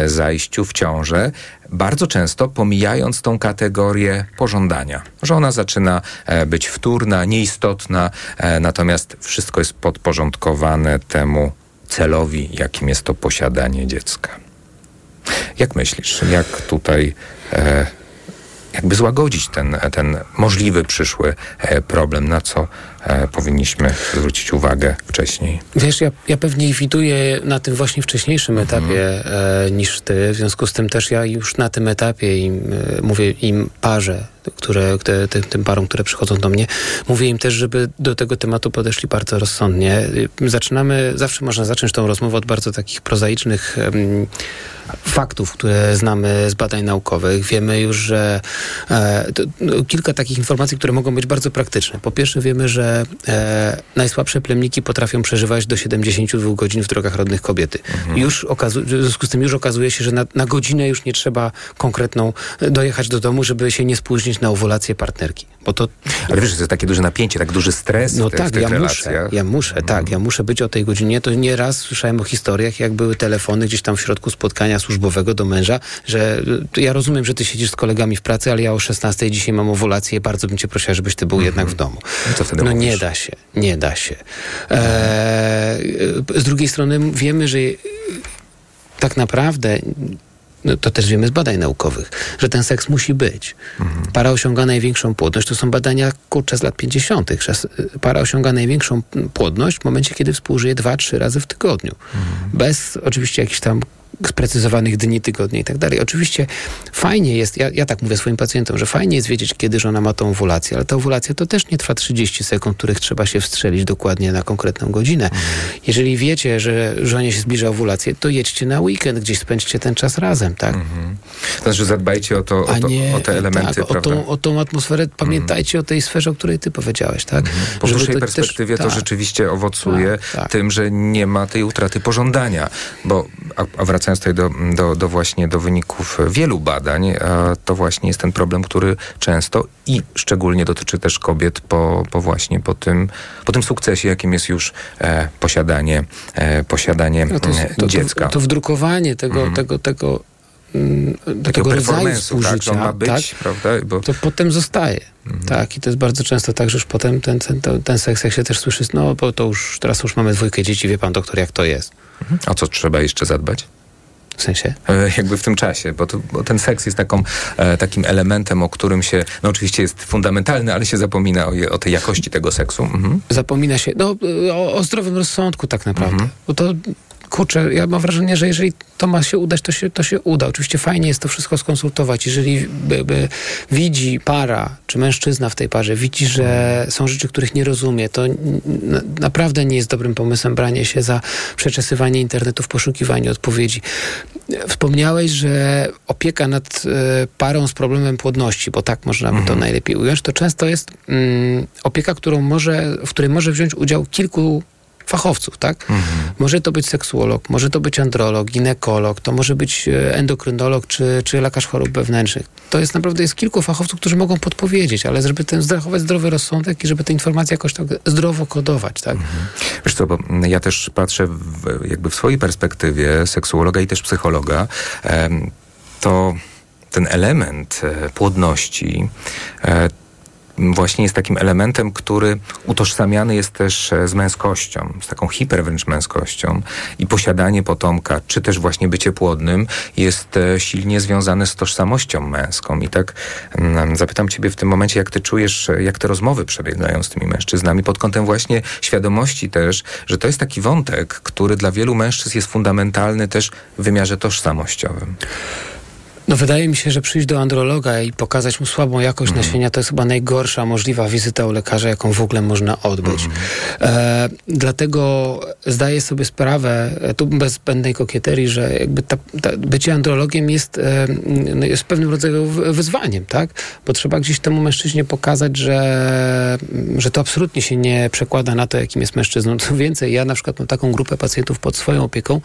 zajściu w ciążę bardzo często pomijając tą kategorię pożądania, że ona zaczyna e, być wtórna, nieistotna, e, natomiast wszystko jest podporządkowane temu celowi, jakim jest to posiadanie dziecka. Jak myślisz, jak tutaj e, jakby złagodzić ten, ten możliwy przyszły problem, na co powinniśmy zwrócić uwagę wcześniej. Wiesz, ja, ja pewnie widuję na tym właśnie wcześniejszym etapie e, niż ty. W związku z tym też ja już na tym etapie im, e, mówię im parze, które, te, te, tym parom, które przychodzą do mnie, mówię im też, żeby do tego tematu podeszli bardzo rozsądnie. Y, Zaczynamy, zawsze można zacząć tą rozmowę od bardzo takich prozaicznych em, faktów, które znamy z badań naukowych. Wiemy już, że e, to, no, kilka takich informacji, które mogą być bardzo praktyczne. Po pierwsze wiemy, że e, najsłabsze plemniki potrafią przeżywać do 72 godzin w drogach rodnych kobiety. Już okazu- w związku z tym już okazuje się, że na, na godzinę już nie trzeba konkretną e, dojechać do domu, żeby się nie spóźnić na owulację partnerki. Bo to Ale wiesz, że to jest takie duże napięcie, tak duży stres no te, tak, ja relacjach. muszę, ja muszę, tak, ja muszę być o tej godzinie. To nieraz słyszałem o historiach, jak były telefony gdzieś tam w środku spotkania służbowego do męża, że y, ja rozumiem, że ty siedzisz z kolegami w pracy, ale ja o 16 dzisiaj mam owulację, bardzo bym cię prosiła, żebyś ty był jednak w domu. No co wtedy No nie mówisz? da się, nie da się. Eee, z drugiej strony wiemy, że y, tak naprawdę no to też wiemy z badań naukowych, że ten seks musi być. Para osiąga największą płodność, to są badania kurczę z lat 50., że s- para osiąga największą płodność w momencie, kiedy współżyje dwa, trzy razy w tygodniu. Bez oczywiście jakichś tam sprecyzowanych dni, tygodni i tak dalej. Oczywiście fajnie jest, ja, ja tak mówię swoim pacjentom, że fajnie jest wiedzieć, kiedy żona ma tą owulację, ale ta owulacja to też nie trwa 30 sekund, których trzeba się wstrzelić dokładnie na konkretną godzinę. Jeżeli wiecie, że żonie się zbliża owulacja, to jedźcie na weekend, gdzieś spędźcie ten czas razem, tak? To znaczy zadbajcie o, to, o, to, nie o te elementy, tak, o, prawda? tą, o tą atmosferę. Pamiętajcie o tej sferze, o której ty powiedziałeś, tak? Po Żeby dłuższej to też- perspektywie to tak. rzeczywiście owocuje Tak, tak. tym, że nie ma tej utraty pożądania. Bo, a, a wracając tutaj do, do, do właśnie do wyników wielu badań, a to właśnie jest ten problem, który często i szczególnie dotyczy też kobiet po, po właśnie po tym, po tym sukcesie, jakim jest już e, posiadanie, e, posiadanie No to, e, to, to, dziecka. to wdrukowanie tego, tego, tego, mm, tego rodzaju tak, współżycia, ma być, tak, prawda? Bo, to potem zostaje. Tak, i to jest bardzo często tak, że już potem ten, ten, ten, seks, jak się też słyszy, no bo to już, teraz już mamy dwójkę dzieci, wie pan doktor, jak to jest. o co trzeba jeszcze zadbać? W sensie? E, jakby w tym czasie, bo, to, bo ten seks jest taką, e, takim elementem, o którym się, no oczywiście jest fundamentalny, ale się zapomina o, je, o tej jakości tego seksu. Mhm. zapomina się no, o, o zdrowym rozsądku tak naprawdę. Mhm. Bo to, kurczę, ja mam wrażenie, że jeżeli to ma się udać, to się, to się uda. Oczywiście fajnie jest to wszystko skonsultować. Jeżeli by, by widzi para, czy mężczyzna w tej parze, widzi, że są rzeczy, których nie rozumie, to naprawdę nie jest dobrym pomysłem branie się za przeczesywanie internetu w poszukiwaniu odpowiedzi. Wspomniałeś, że opieka nad e, parą z problemem płodności, bo tak można by to najlepiej ująć, to często jest mm, opieka, którą może, w której może wziąć udział kilku fachowców, tak? Może to być seksuolog, może to być androlog, ginekolog, to może być e, endokrynolog czy, czy lekarz chorób wewnętrznych. To jest naprawdę jest kilku fachowców, którzy mogą podpowiedzieć, ale żeby ten zachować zdrowy rozsądek i żeby te informacje jakoś tak zdrowo kodować, tak? Wiesz co, bo ja też patrzę w, jakby w swojej perspektywie seksuologa i też psychologa, to ten element e, płodności e, właśnie jest takim elementem, który utożsamiany jest też e, z męskością, z taką hiper wręcz męskością i posiadanie potomka, czy też właśnie bycie płodnym jest e, silnie związane z tożsamością męską. I tak mm, zapytam ciebie w tym momencie, jak ty czujesz, e, jak te rozmowy przebiegają z tymi mężczyznami pod kątem właśnie świadomości też, że to jest taki wątek, który dla wielu mężczyzn jest fundamentalny też w wymiarze tożsamościowym. No wydaje mi się, że przyjść do androloga i pokazać mu słabą jakość nasienia to jest chyba najgorsza możliwa wizyta u lekarza, jaką w ogóle można odbyć. E, dlatego zdaję sobie sprawę, e, tu bez zbędnej kokieterii, że jakby ta, ta, bycie andrologiem jest, e, no jest pewnym rodzaju wyzwaniem, tak? Bo trzeba gdzieś temu mężczyźnie pokazać, że, że to absolutnie się nie przekłada na to, jakim jest mężczyzną. Co więcej, ja na przykład mam taką grupę pacjentów pod swoją opieką,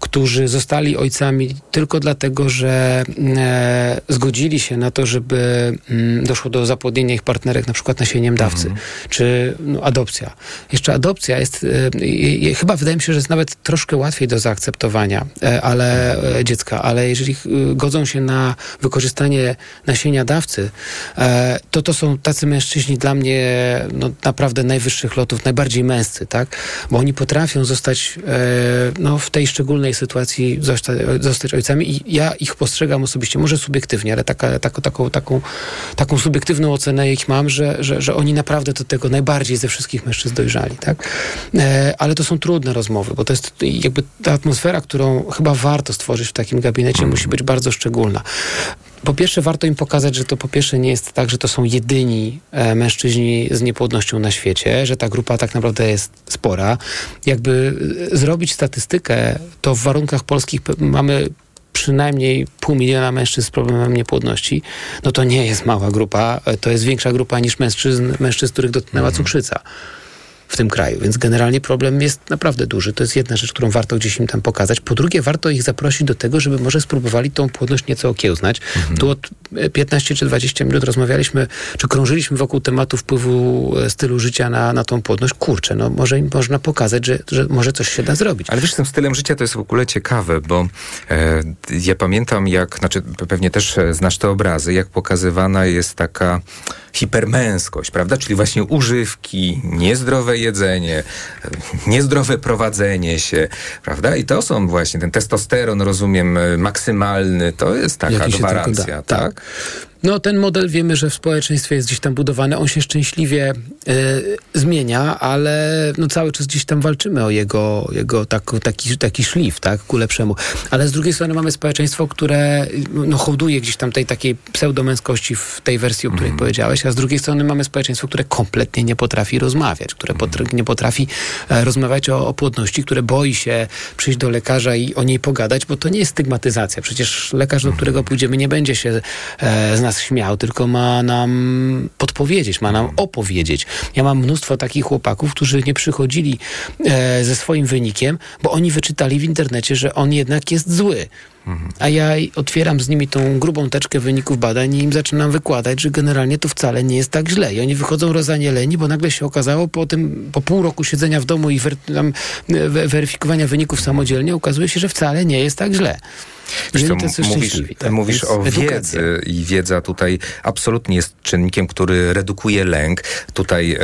którzy zostali ojcami tylko dlatego, że e, zgodzili się na to, żeby mm, doszło do zapłodnienia ich partnerek na przykład nasieniem dawcy, czy no, adopcja. Jeszcze adopcja jest, e, i chyba wydaje mi się, że jest nawet troszkę łatwiej do zaakceptowania, e, ale e, dziecka, ale jeżeli e, godzą się na wykorzystanie nasienia dawcy, e, to to są tacy mężczyźni dla mnie no, naprawdę najwyższych lotów, najbardziej męscy, tak? Bo oni potrafią zostać e, no, w tej szczególnej sytuacji zostać, zostać ojcami i ja ich postrzegam osobiście, może subiektywnie, ale taka, taką, taką, taką, taką subiektywną ocenę ich mam, że, że, że oni naprawdę do tego najbardziej ze wszystkich mężczyzn dojrzali, tak? E, ale to są trudne rozmowy, bo to jest jakby ta atmosfera, którą chyba warto stworzyć w takim gabinecie, musi być bardzo szczególna. Po pierwsze, warto im pokazać, że to po pierwsze nie jest tak, że to są jedyni e, mężczyźni z niepłodnością na świecie, że ta grupa tak naprawdę jest spora. Jakby e, zrobić statystykę, to w warunkach polskich mamy przynajmniej pół miliona mężczyzn z problemem niepłodności, no to nie jest mała grupa, to jest większa grupa niż mężczyzn, mężczyzn których dotknęła cukrzyca w tym kraju. Więc generalnie problem jest naprawdę duży. To jest jedna rzecz, którą warto gdzieś im tam pokazać. Po drugie, warto ich zaprosić do tego, żeby może spróbowali tą płodność nieco okiełznać. Tu od e, 15 czy 20 minut rozmawialiśmy, czy krążyliśmy wokół tematu wpływu e, stylu życia na, na tą płodność. Kurczę, no może im można pokazać, że, że może coś się da zrobić. Ale wiesz, z tym stylem życia to jest w ogóle ciekawe, bo e, ja pamiętam jak, znaczy pewnie też e, znasz te obrazy, jak pokazywana jest taka hipermęskość, prawda? Czyli właśnie używki, niezdrowe jedzenie, niezdrowe prowadzenie się, prawda? I to są właśnie, ten testosteron, rozumiem, maksymalny, to jest taka Jaki gwarancja, da. tak? No, ten model wiemy, że w społeczeństwie jest gdzieś tam budowany. On się szczęśliwie e, zmienia, ale no, cały czas gdzieś tam walczymy o jego, jego tak, taki, taki szlif, tak, ku lepszemu. Ale z drugiej strony mamy społeczeństwo, które no, hołduje gdzieś tam tej takiej pseudomęskości w tej wersji, o której powiedziałeś, a z drugiej strony mamy społeczeństwo, które kompletnie nie potrafi rozmawiać, które potr- nie potrafi e, rozmawiać o, o płodności, które boi się przyjść do lekarza i o niej pogadać, bo to nie jest stygmatyzacja. Przecież lekarz, do którego pójdziemy, nie będzie się e, z nas śmiał, tylko ma nam podpowiedzieć, ma nam opowiedzieć. Ja mam mnóstwo takich chłopaków, którzy nie przychodzili e, ze swoim wynikiem, bo oni wyczytali w internecie, że on jednak jest zły. A ja otwieram z nimi tą grubą teczkę wyników badań i im zaczynam wykładać, że generalnie to wcale nie jest tak źle. I oni wychodzą rozanieleni, bo nagle się okazało po tym, po pół roku siedzenia w domu i wer, tam, e, we- weryfikowania wyników samodzielnie, okazuje się, że wcale nie jest tak źle. Wiesz co, mówisz, tak? mówisz o edukacja. wiedzy i wiedza tutaj absolutnie jest czynnikiem, który redukuje lęk. Tutaj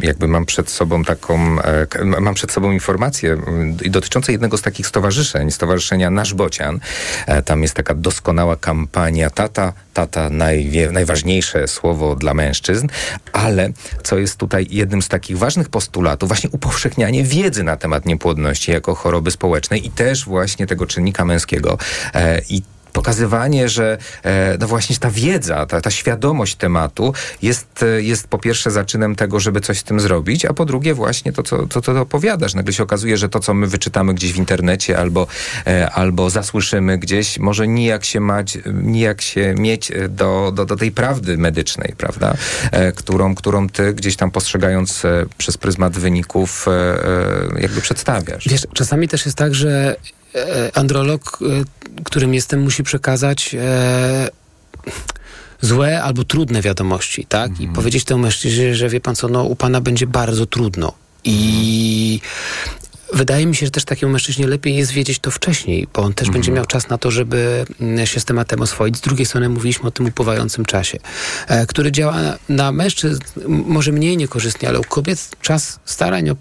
jakby mam przed sobą taką, e, mam przed sobą informację m, i dotyczące jednego z takich stowarzyszeń, stowarzyszenia Nasz Bocian. E, Tam jest taka doskonała kampania Tata, Tata najważniejsze słowo dla mężczyzn, ale co jest tutaj jednym z takich ważnych postulatów, właśnie upowszechnianie wiedzy na temat niepłodności jako choroby społecznej i też właśnie tego czynnika męskiego. E, I pokazywanie, że e, no właśnie ta wiedza, ta, ta świadomość tematu jest, e, jest po pierwsze zaczynem tego, żeby coś z tym zrobić, a po drugie właśnie to, co, to, to opowiadasz. Nagle się okazuje, że to, co my wyczytamy gdzieś w internecie albo, e, albo zasłyszymy gdzieś, może nijak się, mać, nijak się mieć do, do, do tej prawdy medycznej, prawda? Którą, którą ty gdzieś tam postrzegając przez pryzmat wyników jakby przedstawiasz. Wiesz, czasami też jest tak, że androlog, e, którym jestem, musi przekazać e, złe albo trudne wiadomości, tak? I powiedzieć temu mężczyźnie, że wie pan co, no u pana będzie bardzo trudno. I wydaje mi się, że też takiemu mężczyźnie lepiej jest wiedzieć to wcześniej, bo on też będzie miał czas na to, żeby mm, się z tematem oswoić. Z drugiej strony mówiliśmy o tym upływającym czasie, e, który działa na, mężczyzn może mniej niekorzystnie, ale u kobiet czas starań o,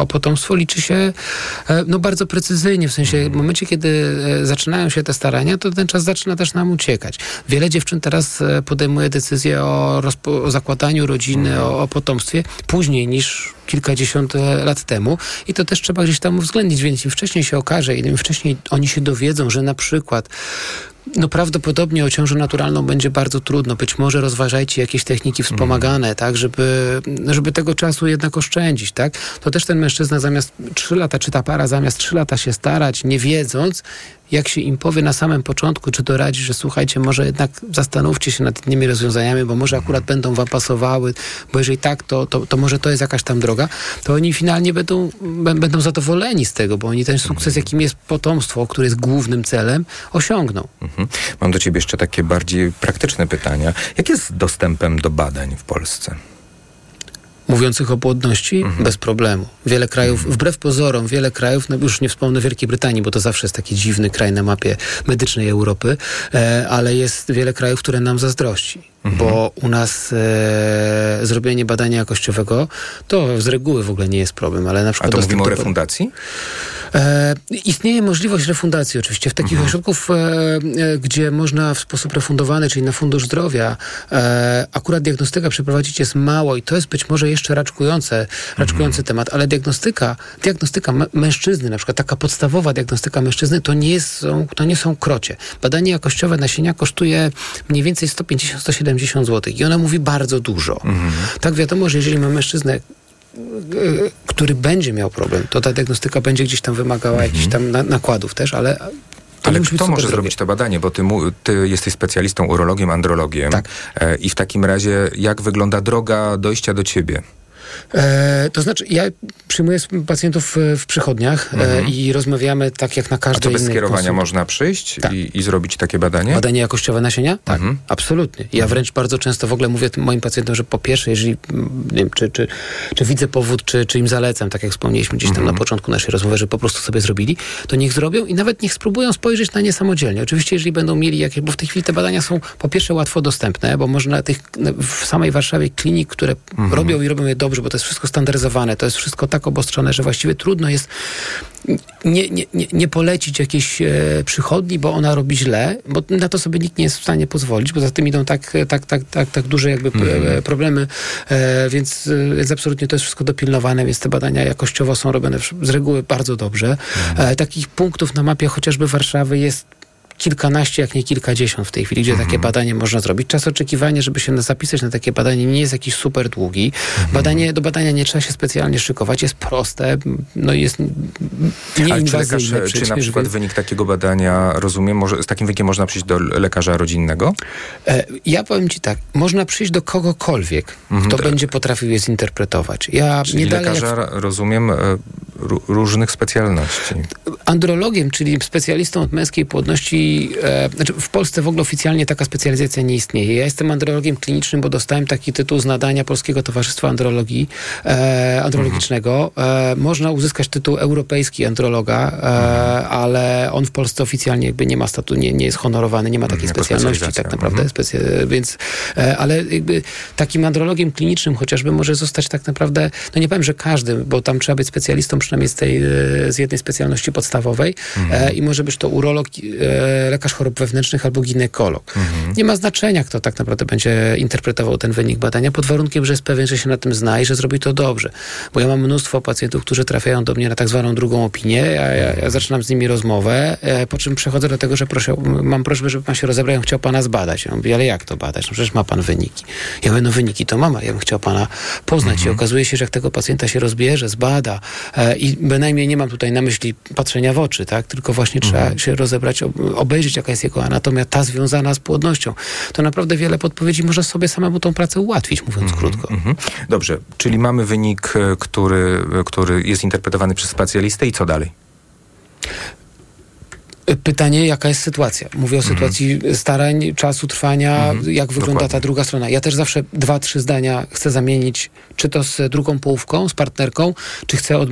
o potomstwo liczy się e, no, bardzo precyzyjnie. W sensie w momencie, kiedy e, zaczynają się te starania, to ten czas zaczyna też nam uciekać. Wiele dziewczyn teraz podejmuje decyzję o, o zakładaniu rodziny, o, o potomstwie później niż kilkadziesiąt e, lat temu i to też trzeba gdzieś tam uwzględnić, więc im wcześniej się okaże, im wcześniej oni się dowiedzą, że na przykład no prawdopodobnie o ciążę naturalną będzie bardzo trudno. Być może rozważajcie jakieś techniki wspomagane, tak, żeby, żeby tego czasu jednak oszczędzić, tak? To też ten mężczyzna zamiast trzy lata, czy ta para zamiast trzy lata się starać, nie wiedząc, jak się im powie na samym początku, czy doradzi, że słuchajcie, może jednak zastanówcie się nad innymi rozwiązaniami, bo może akurat będą wam pasowały, bo jeżeli tak, to, to, to może to jest jakaś tam droga, to oni finalnie będą, będą zadowoleni z tego, bo oni ten sukces, jakim jest potomstwo, który jest głównym celem, osiągną. Mhm. Mam do ciebie jeszcze takie bardziej praktyczne pytania. Jak jest dostępem do badań w Polsce? Mówiących o płodności, bez problemu. Wiele krajów, wbrew pozorom, wiele krajów, no już nie wspomnę Wielkiej Brytanii, bo to zawsze jest taki dziwny kraj na mapie medycznej Europy, e, ale jest wiele krajów, które nam zazdrości. Bo u nas e, zrobienie badania jakościowego to z reguły w ogóle nie jest problem, ale na A przykład to dostęp mówimy o refundacji? E, istnieje możliwość refundacji oczywiście. W takich Mhm. ośrodków, e, e, gdzie można w sposób refundowany, czyli na Fundusz Zdrowia, e, akurat diagnostyka przeprowadzić jest mało i to jest być może jeszcze raczkujące, raczkujący Mhm. temat, ale diagnostyka, diagnostyka mężczyzny, na przykład taka podstawowa diagnostyka mężczyzny, to nie są, to nie są krocie. Badanie jakościowe nasienia kosztuje mniej więcej 150-170 zł i ona mówi bardzo dużo. Mhm. Tak wiadomo, że jeżeli ma mężczyznę który będzie miał problem, to ta diagnostyka będzie gdzieś tam wymagała jakichś tam na, nakładów też, ale to Mhm. Ale kto może drogie. zrobić to badanie? Bo ty, mu, ty jesteś specjalistą, urologiem, andrologiem. Tak. E, I w takim razie, jak wygląda droga dojścia do ciebie? E, to znaczy, ja przyjmuję pacjentów e, w przychodniach e, i rozmawiamy tak jak na Mhm. Każdej to bez innej skierowania można przyjść Tak. i, i zrobić takie badanie? Badanie jakościowe nasienia? Tak, Mhm. absolutnie. Ja wręcz bardzo często w ogóle mówię moim pacjentom, że po pierwsze, jeżeli nie wiem, czy, czy, czy widzę powód, czy, czy im zalecam, tak jak wspomnieliśmy gdzieś tam Mhm. na początku naszej rozmowy, że po prostu sobie zrobili, to niech zrobią i nawet niech spróbują spojrzeć na nie samodzielnie. Oczywiście, jeżeli będą mieli jakieś, bo w tej chwili te badania są po pierwsze łatwo dostępne, bo można tych w samej Warszawie klinik, które Mhm. robią i robią je dobrze, bo to jest wszystko standaryzowane, to jest wszystko tak obostrzone, że właściwie trudno jest nie, nie, nie, polecić jakiejś e, przychodni, bo ona robi źle, bo na to sobie nikt nie jest w stanie pozwolić, bo za tym idą tak, tak, tak, tak, tak duże jakby e, problemy, e, więc, więc absolutnie to jest wszystko dopilnowane, więc te badania jakościowo są robione z reguły bardzo dobrze. E, takich punktów na mapie chociażby Warszawy jest kilkanaście, jak nie kilkadziesiąt w tej chwili, gdzie takie badanie można zrobić. Czas oczekiwania, żeby się zapisać na takie badanie nie jest jakiś super długi. Badanie, do badania nie trzeba się specjalnie szykować, jest proste, no jest czy, nieinwazyjne lekarz, czy na przykład więc- wynik takiego badania, rozumiem, może, z takim wynikiem można przyjść do lekarza rodzinnego? E, Ja powiem ci tak, można przyjść do kogokolwiek, kto będzie potrafił je zinterpretować. Ja Mhm. Czyli nie dalej jak lekarza, rozumiem, e, ró- różnych specjalności. andrologiem, czyli specjalistą od męskiej płodności, e, znaczy w Polsce w ogóle oficjalnie taka specjalizacja nie istnieje. Ja jestem andrologiem klinicznym, bo dostałem taki tytuł z nadania Polskiego Towarzystwa Andrologii e, Andrologicznego. E, można uzyskać tytuł europejski androloga, e, ale on w Polsce oficjalnie jakby nie ma statu, nie, nie jest honorowany, nie ma takiej Jako specjalności tak naprawdę. Mhm. Specy- więc, e, ale jakby takim andrologiem klinicznym chociażby może zostać tak naprawdę, no nie powiem, że każdy, bo tam trzeba być specjalistą przynajmniej z tej, e, z jednej specjalności podstawowej i może być to urolog, lekarz chorób wewnętrznych albo ginekolog. Nie ma znaczenia, kto tak naprawdę będzie interpretował ten wynik badania, pod warunkiem, że jest pewien, że się na tym zna i że zrobi to dobrze. Bo ja mam mnóstwo pacjentów, którzy trafiają do mnie na tak zwaną drugą opinię, ja, ja, ja zaczynam z nimi rozmowę, e, po czym przechodzę do tego, że proszę, mam prośbę, żeby pan się rozebrał, ja bym chciał pana zbadać. Ja mówię, ale jak to badać? No przecież ma pan wyniki. Ja mówię, no wyniki to mama, ja bym chciał pana poznać i okazuje się, że jak tego pacjenta się rozbierze, zbada e, i bynajmniej nie mam tutaj na myśli patrzenia w oczy, tak? tylko właśnie trzeba się rozebrać, ob- obejrzeć jaka jest jego anatomia, ta związana z płodnością. To naprawdę wiele podpowiedzi można sobie samemu tą pracę ułatwić, mówiąc krótko. Mhm. Dobrze, czyli mamy wynik, e, który, e, który jest interpretowany przez specjalistę i co dalej? Pytanie, jaka jest sytuacja? Mówię o sytuacji starań, czasu trwania, jak wygląda Dokładnie. ta druga strona. Ja też zawsze dwa, trzy zdania chcę zamienić, czy to z drugą połówką, z partnerką, czy chcę od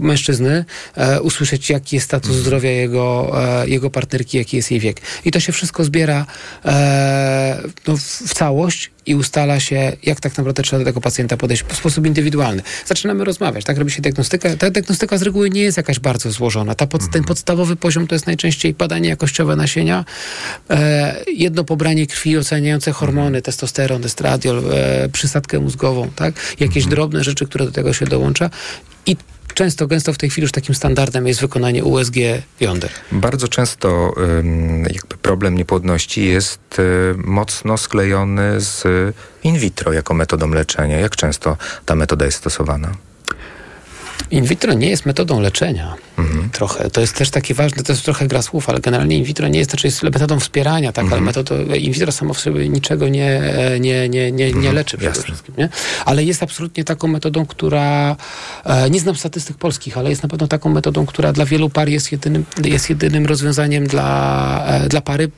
mężczyzny e, usłyszeć, jaki jest status zdrowia jego, e, jego partnerki, jaki jest jej wiek. I to się wszystko zbiera e, no, w, w całość i ustala się, jak tak naprawdę trzeba do tego pacjenta podejść w sposób indywidualny. Zaczynamy rozmawiać, tak robi się diagnostyka. Ta diagnostyka z reguły nie jest jakaś bardzo złożona. Ta pod, Ten podstawowy poziom to jest najczęściej badanie jakościowe nasienia, e, jedno pobranie krwi oceniające hormony, testosteron, estradiol, e, przysadkę mózgową, tak? Jakieś drobne rzeczy, które do tego się dołącza i często, gęsto w tej chwili już takim standardem jest wykonanie USG jąder. Bardzo często jakby problem niepłodności jest y, mocno sklejony z in vitro jako metodą leczenia. Jak często ta metoda jest stosowana? In vitro nie jest metodą leczenia. Trochę. To jest też takie ważne, to jest trochę gra słów, ale generalnie in vitro nie jest, znaczy jest metodą wspierania, tak, ale metodą, in vitro samo w sobie niczego nie, nie, nie, nie, nie leczy przede wszystkim. Nie? Ale jest absolutnie taką metodą, która, e, nie znam statystyk polskich, ale jest na pewno taką metodą, która dla wielu par jest jedynym, jest jedynym rozwiązaniem dla, e, dla pary,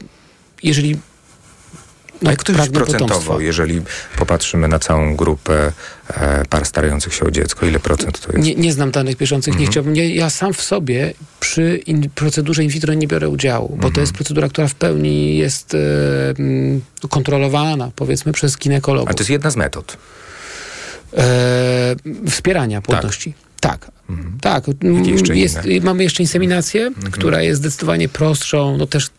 jeżeli No, jak to jest pragną procentowo, potomstwa. jeżeli popatrzymy na całą grupę e, par starających się o dziecko, ile procent to jest? Nie, nie znam danych bieżących, Mhm. nie chciałbym. Nie, ja sam w sobie przy in, procedurze in vitro nie biorę udziału, bo Mhm. to jest procedura, która w pełni jest e, mm, kontrolowana, powiedzmy, przez A ginekologów. to jest jedna z metod. E, wspierania płodności. Tak. Mhm. Tak, Jakie jeszcze jest, mamy jeszcze inseminację, Mhm. która jest zdecydowanie prostszą, no też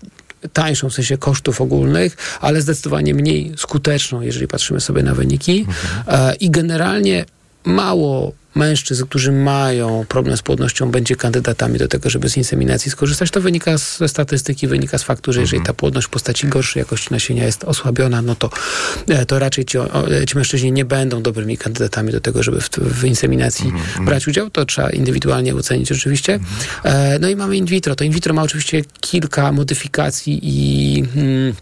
tańszą w sensie kosztów ogólnych, ale zdecydowanie mniej skuteczną, jeżeli patrzymy sobie na wyniki. Mhm. E, I generalnie mało mężczyzn, którzy mają problem z płodnością, będzie kandydatami do tego, żeby z inseminacji skorzystać. To wynika ze statystyki, wynika z faktu, że jeżeli ta płodność w postaci gorszej jakości nasienia jest osłabiona, no to, e, to raczej ci, ci mężczyźni nie będą dobrymi kandydatami do tego, żeby w, w inseminacji brać udział. To trzeba indywidualnie ocenić oczywiście. E, no i mamy in vitro. To in vitro ma oczywiście kilka modyfikacji i... Mm,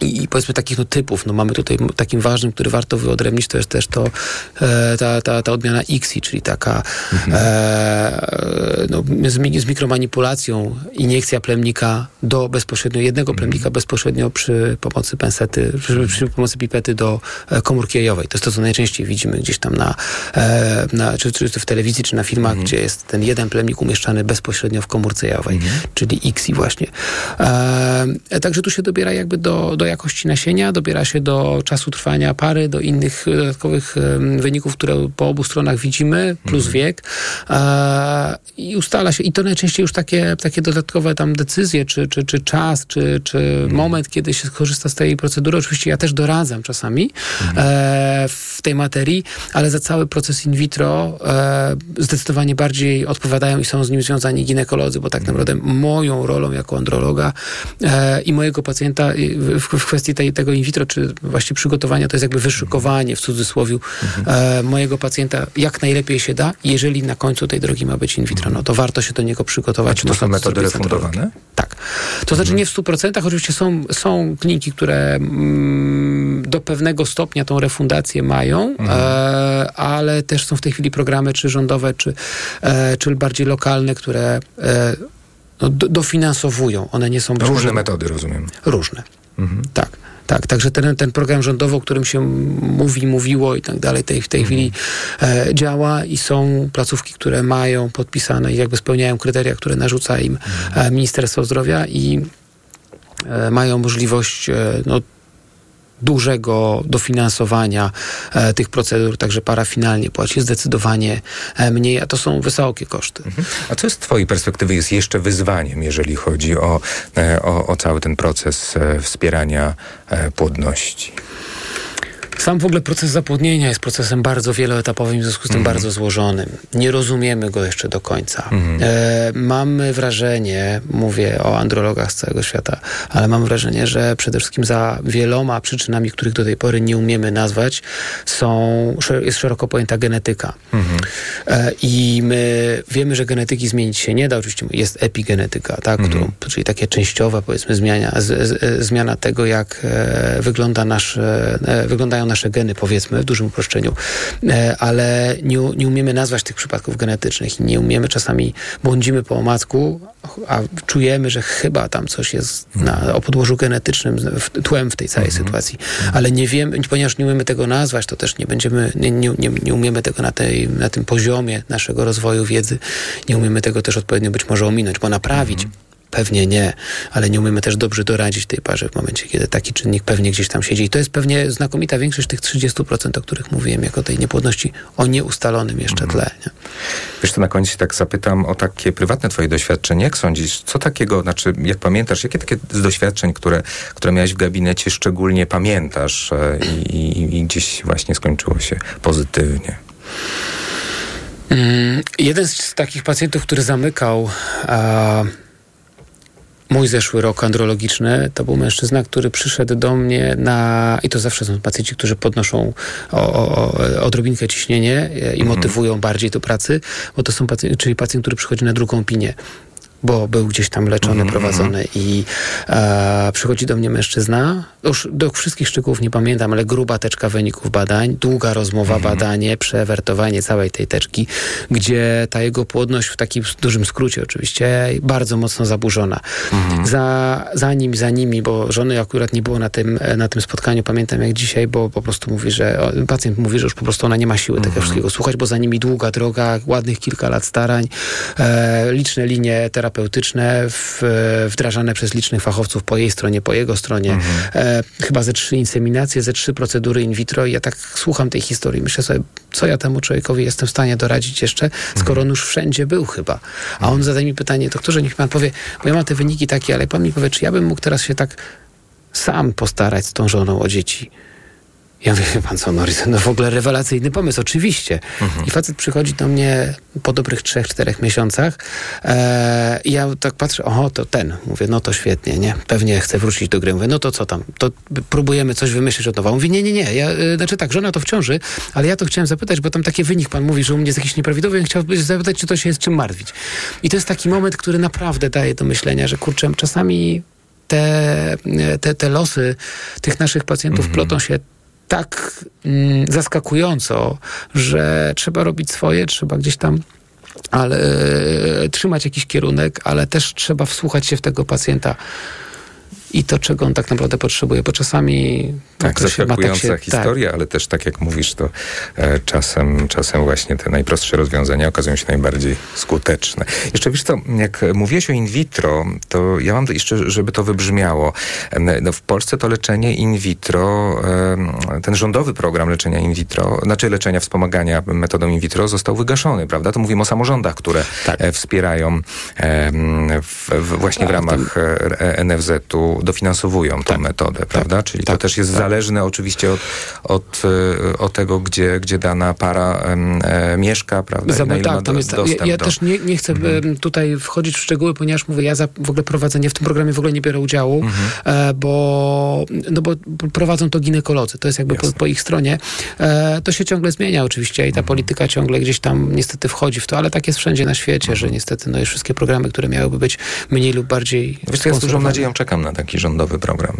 i, i powiedzmy takich no, typów, no mamy tutaj takim ważnym, który warto wyodrębnić, to jest też to e, ta, ta, ta odmiana ICSI, czyli taka e, no, z, z mikromanipulacją iniekcja plemnika do bezpośrednio, jednego plemnika bezpośrednio przy pomocy pensety, przy, przy pomocy pipety do e, komórki jajowej. To jest to, co najczęściej widzimy gdzieś tam na, e, na czy, czy w telewizji, czy na filmach, gdzie jest ten jeden plemnik umieszczany bezpośrednio w komórce jajowej, czyli ICSI właśnie. E, także tu się dobiera jakby do, do jakości nasienia, dobiera się do czasu trwania pary, do innych e, dodatkowych em, wyników, które po obu stronach widzimy, plus wiek. E, I ustala się, i to najczęściej już takie, takie dodatkowe tam decyzje, czy, czy, czy czas, czy, czy moment, kiedy się korzysta z tej procedury. Oczywiście ja też doradzam czasami e, w tej materii, ale za cały proces in vitro e, zdecydowanie bardziej odpowiadają i są z nim związani ginekolodzy, bo tak naprawdę moją rolą jako androloga e, i mojego pacjenta w, w kwestii tej, tego in vitro, czy właśnie przygotowania, to jest jakby wyszykowanie w cudzysłowie e, mojego pacjenta jak najlepiej się da. Jeżeli na końcu tej drogi ma być in vitro, no to warto się do niego przygotować. A czy to są metody refundowane? Tak. To znaczy nie w 100%, oczywiście są, są kliniki, które mm, do pewnego stopnia tą refundację mają, e, ale też są w tej chwili programy czy rządowe, czy, e, czy bardziej lokalne, które e, no, do, dofinansowują. One nie są Różne metody, rozumiem. Różne. Mhm. Tak. Tak, także ten, ten program rządowy, o którym się mówi, mówiło i tak dalej, tej, w tej chwili e, działa i są placówki, które mają podpisane i jakby spełniają kryteria, które narzuca im e, Ministerstwo Zdrowia i e, mają możliwość e, no, dużego dofinansowania e, tych procedur, także para finalnie płaci zdecydowanie e, mniej, a to są wysokie koszty. A co z Twojej perspektywy jest jeszcze wyzwaniem, jeżeli chodzi o, e, o, o cały ten proces e, wspierania płodności? Sam w ogóle proces zapłodnienia jest procesem bardzo wieloetapowym, w związku z tym bardzo złożonym. Nie rozumiemy go jeszcze do końca. E, mamy wrażenie, mówię o andrologach z całego świata, ale mam wrażenie, że przede wszystkim za wieloma przyczynami, których do tej pory nie umiemy nazwać, są, jest szeroko pojęta genetyka. E, I my wiemy, że genetyki zmienić się nie da. Oczywiście jest epigenetyka, tak, którą, czyli takie częściowe, powiedzmy, zmiana, z, z, e, zmiana tego, jak e, wygląda nasze, e, wyglądają nasze geny, powiedzmy, w dużym uproszczeniu. E, ale nie, nie umiemy nazwać tych przypadków genetycznych i nie umiemy czasami, błądzimy po omacku, a czujemy, że chyba tam coś jest na, o podłożu genetycznym, w, tłem w tej całej sytuacji. Ale nie wiemy, ponieważ nie umiemy tego nazwać, to też nie będziemy, nie, nie, nie, nie umiemy tego na, tej, na tym poziomie naszego rozwoju wiedzy, nie umiemy tego też odpowiednio być może ominąć, bo naprawić Pewnie nie, ale nie umiemy też dobrze doradzić tej parze w momencie, kiedy taki czynnik pewnie gdzieś tam siedzi. I to jest pewnie znakomita większość tych 30%, o których mówiłem, jako tej niepłodności o nieustalonym jeszcze tle. Nie? Wiesz, to na koniec się tak zapytam o takie prywatne twoje doświadczenie. Jak sądzisz, co takiego, znaczy jak pamiętasz, jakie takie z doświadczeń, które, które miałeś w gabinecie szczególnie pamiętasz e, i, i, i gdzieś właśnie skończyło się pozytywnie? Mm, jeden z takich pacjentów, który zamykał a, mój zeszły rok andrologiczny, to był mężczyzna, który przyszedł do mnie na, i to zawsze są pacjenci, którzy podnoszą o, o, odrobinkę ciśnienie i motywują bardziej do pracy, bo to są pacjenci, czyli pacjent, który przychodzi na drugą opinię bo był gdzieś tam leczony, prowadzony i e, przychodzi do mnie mężczyzna, już do wszystkich szczegółów nie pamiętam, ale gruba teczka wyników badań, długa rozmowa, badanie, przewertowanie całej tej teczki, gdzie ta jego płodność w takim dużym skrócie oczywiście bardzo mocno zaburzona. Za, za nim, za nimi, bo żony akurat nie było na tym, na tym spotkaniu, pamiętam jak dzisiaj, bo po prostu mówi, że pacjent mówi, że już po prostu ona nie ma siły tego wszystkiego słuchać, bo za nimi długa droga, ładnych kilka lat starań, e, liczne linie terapeutyczne, terapeutyczne w, wdrażane przez licznych fachowców po jej stronie, po jego stronie. E, chyba ze trzy inseminacje, ze trzy procedury in vitro i ja tak słucham tej historii. Myślę sobie, co ja temu człowiekowi jestem w stanie doradzić jeszcze, skoro on już wszędzie był chyba. A on zadaje mi pytanie, doktorze, niech pan powie, bo ja mam te wyniki takie, ale pan mi powie, czy ja bym mógł teraz się tak sam postarać z tą żoną o dzieci. Ja mówię, wie pan co, Norris, no w ogóle rewelacyjny pomysł, oczywiście. I facet przychodzi do mnie po dobrych trzech, czterech miesiącach e, i ja tak patrzę, oho, to ten. Mówię, no to świetnie, nie? Pewnie chcę wrócić do gry. Mówię, no to co tam? To próbujemy coś wymyślić od nowa. Mówi, nie, nie, nie. Ja, e, znaczy tak, żona to w ciąży, ale ja to chciałem zapytać, bo tam taki wynik pan mówi, że u mnie jest jakiś nieprawidłowy, ja chciałbym zapytać, czy to się jest czym martwić. I to jest taki moment, który naprawdę daje do myślenia, że kurczę, czasami te, te, te losy tych naszych pacjentów plotą się tak mm, zaskakująco, że trzeba robić swoje, trzeba gdzieś tam ale e, trzymać jakiś kierunek, ale też trzeba wsłuchać się w tego pacjenta i to, czego on tak naprawdę potrzebuje, bo czasami... Tak, ma zaskakująca tak się- historia, ale też tak jak mówisz, to e, czasem, czasem właśnie te najprostsze rozwiązania okazują się najbardziej skuteczne. Jeszcze wiesz co, jak mówiłeś o in vitro, to ja mam jeszcze, żeby to wybrzmiało. No, w Polsce to leczenie in vitro, em, ten rządowy program leczenia in vitro, znaczy leczenia wspomagania metodą in vitro został wygaszony, prawda? To mówimy o samorządach, które Tak. e, wspierają em, w, w, właśnie w Tak, ramach e, NFZ-u, dofinansowują tę metodę, prawda? Czyli to tak, też jest tak. zależne oczywiście od, od, e, od tego, gdzie, gdzie dana para e, mieszka, prawda? I Za, na ile tak, tam jest, ja, dostęp ja do... Mhm. też nie, nie chcę em, tutaj wchodzić w szczegóły, ponieważ mówię, ja za w ogóle prowadzenie w tym programie w ogóle nie biorę udziału, Mhm. e, bo, no bo prowadzą to ginekolodzy, to jest jakby po, po ich stronie. E, to się ciągle zmienia oczywiście Mhm. i ta polityka ciągle gdzieś tam niestety wchodzi w to, ale tak jest wszędzie na świecie, Mhm. że niestety no i wszystkie programy, które miałyby być mniej lub bardziej Wiesz, ja z dużą nadzieją czekam na taki rządowy program,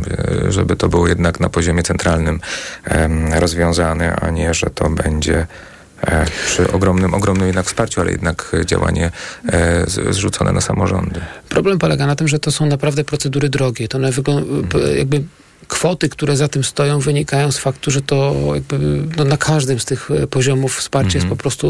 e, żeby to było jednak na poziomie centralnym rozwiązane, a nie, że to będzie e, przy ogromnym, ogromnym jednak wsparciu, ale jednak działanie e, zrzucone na samorządy. Problem polega na tym, że to są naprawdę procedury drogie. To one Mhm. jakby kwoty, które za tym stoją, wynikają z faktu, że to jakby no, na każdym z tych e, poziomów wsparcie Mhm. jest po prostu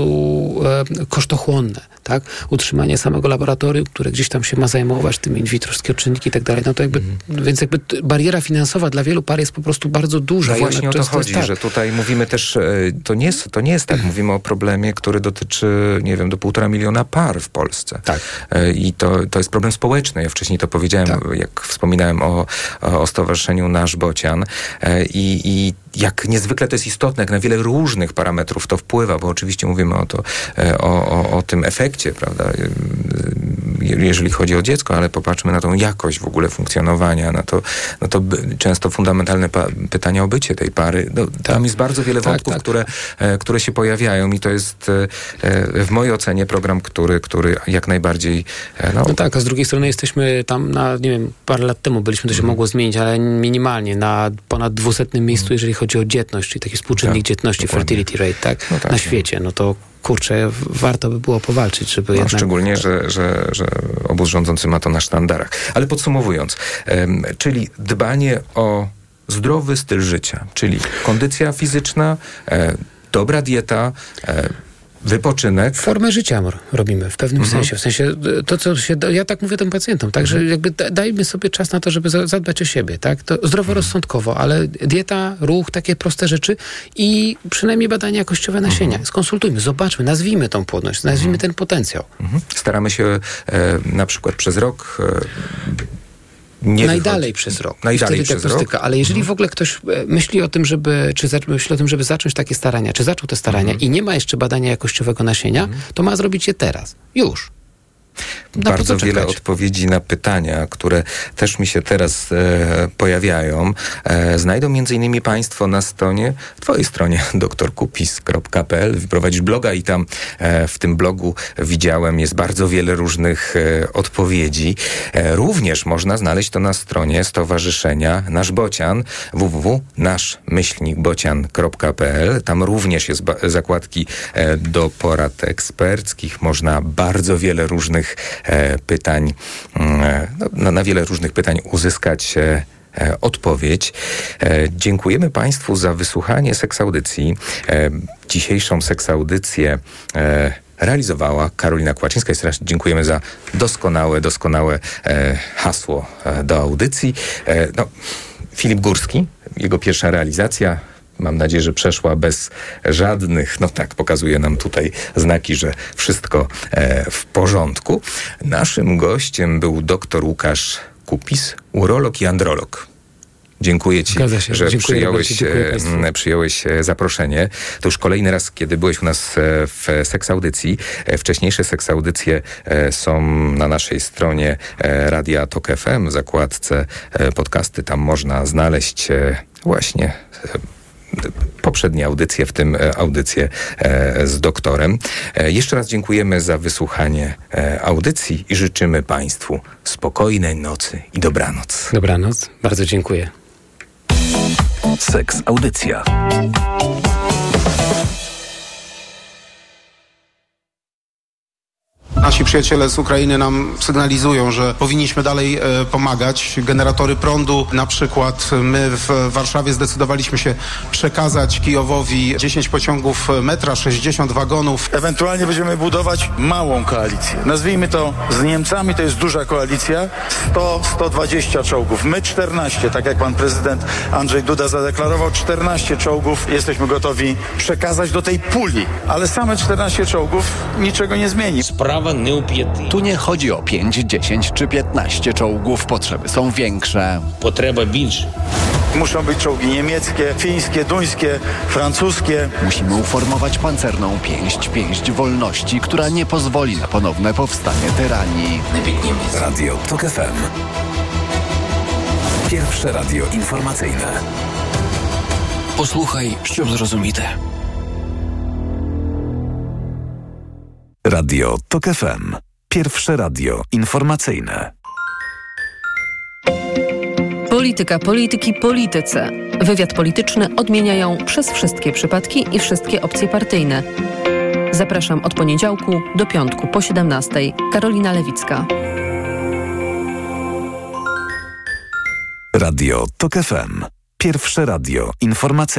e, kosztochłonne. Tak? Utrzymanie samego laboratorium, które gdzieś tam się ma zajmować tym in vitro, wszystkie czynniki i tak dalej. No to jakby, Mhm. Więc jakby bariera finansowa dla wielu par jest po prostu bardzo duża. No właśnie o to chodzi, tak. że tutaj mówimy też, e, to nie, jest, to nie jest tak, mówimy o problemie, który dotyczy, nie wiem, do półtora miliona par w Polsce. Tak. E, I to, to jest problem społeczny. Ja wcześniej to powiedziałem, Tak. jak wspominałem o, o Stowarzyszeniu Nasz Bocian. E, i, i jak niezwykle to jest istotne, jak na wiele różnych parametrów to wpływa, bo oczywiście mówimy o, to, e, o, o, o tym efekcie, prawda, e, je- jeżeli chodzi o dziecko, ale popatrzmy na tą jakość w ogóle funkcjonowania, na to, no to często fundamentalne pytania o bycie tej pary. No, tam jest bardzo wiele Tak, wątków, tak. Które, e, które się pojawiają i to jest w mojej ocenie program, który, który jak najbardziej no, No tak, a z drugiej strony jesteśmy tam na, nie wiem, parę lat temu byliśmy, to się Mhm. mogło zmienić, ale minimalnie, na ponad dwusetnym miejscu, jeżeli chodzi o dzietność, czyli taki współczynnik. Tak, dzietności, dokładnie. fertility rate, tak, No tak, na no. świecie, no to kurczę, warto by było powalczyć, żeby No, jednak... szczególnie, że, że, że obóz rządzący ma to na sztandarach. Ale podsumowując, em, czyli dbanie o zdrowy styl życia, czyli kondycja fizyczna, e, dobra dieta, e, wypoczynek. Formę życia robimy w pewnym Mhm. sensie. W sensie e, to, co się. da- Ja tak mówię tym pacjentom, tak, Mhm. jakby da, dajmy sobie czas na to, żeby za- zadbać o siebie, tak? To zdroworozsądkowo, ale dieta, ruch, takie proste rzeczy i przynajmniej badania jakościowe nasienia. Mhm. Skonsultujmy, zobaczmy, nazwijmy tą płodność, nazwijmy ten potencjał. Mhm. Staramy się e, na przykład przez rok e, nie najdalej wychodzi- przez rok. Najdalej przez rok. Mhm. Ale jeżeli w ogóle ktoś e, myśli o tym, żeby, czy myśli o tym, żeby zacząć takie starania, czy zaczął te starania Mhm. i nie ma jeszcze badania jakościowego nasienia, to ma zrobić je teraz. Już. Bardzo wiele odpowiedzi na pytania, które też mi się teraz e, pojawiają. E, znajdą między innymi Państwo na stronie, Twojej stronie doktorkupis.pl. Wyprowadzisz bloga i tam e, w tym blogu widziałem jest bardzo wiele różnych e, odpowiedzi. E, również można znaleźć to na stronie Stowarzyszenia Nasz Bocian www.naszmyślnikbocian.pl. Tam również jest zakładki e, do porad eksperckich. Można bardzo wiele różnych e, pytań, mm, e, no, na, na wiele różnych pytań uzyskać e, odpowiedź. Dziękujemy Państwu za wysłuchanie seksaudycji. Dzisiejszą seksaudycję realizowała Karolina Kłaczyńska. Jeszcze raz dziękujemy za doskonałe, doskonałe hasło do audycji. No, Filip Górski, jego pierwsza realizacja. Mam nadzieję, że przeszła bez żadnych, no tak, pokazuje nam tutaj znaki, że wszystko e, w porządku. Naszym gościem był dr Łukasz Kupis, urolog i androlog. Dziękuję Ci, się. że Dziękuję przyjąłeś, dziękuję e, przyjąłeś e, zaproszenie. To już kolejny raz, kiedy byłeś u nas w Seks Audycji. E, Wcześniejsze Seks Audycje e, są na naszej stronie Radia Tok FM, w zakładce podcasty. Tam można znaleźć właśnie poprzednie audycje, w tym e, audycję e, z doktorem. E, Jeszcze raz dziękujemy za wysłuchanie audycji i życzymy Państwu spokojnej nocy i dobranoc. Dobranoc. Bardzo dziękuję. Seks Audycja. Nasi przyjaciele z Ukrainy nam sygnalizują, że powinniśmy dalej e, pomagać. Generatory prądu na przykład my w Warszawie zdecydowaliśmy się przekazać Kijowowi 10 pociągów metra, 60 wagonów. Ewentualnie będziemy budować małą koalicję. Nazwijmy to z Niemcami, to jest duża koalicja, 100-120 czołgów. My 14, tak jak pan prezydent Andrzej Duda zadeklarował, 14 czołgów jesteśmy gotowi przekazać do tej puli, ale same 14 czołgów niczego nie zmieni. Sprawa tu nie chodzi o 5, 10 czy 15 czołgów. Potrzeby są większe. Potrzeba większa. Muszą być czołgi niemieckie, fińskie, duńskie, francuskie. Musimy uformować pancerną pięść, pięść wolności, która nie pozwoli na ponowne powstanie tyranii. Radio TOK FM. Pierwsze radio informacyjne. Posłuchaj, ściub zrozumite. Radio Tok FM. Pierwsze radio informacyjne. Polityka, polityki, polityce. Wywiad polityczny odmieniają przez wszystkie przypadki i wszystkie opcje partyjne. Zapraszam od poniedziałku do piątku po 17. Karolina Lewicka. Radio Tok FM. Pierwsze radio informacyjne.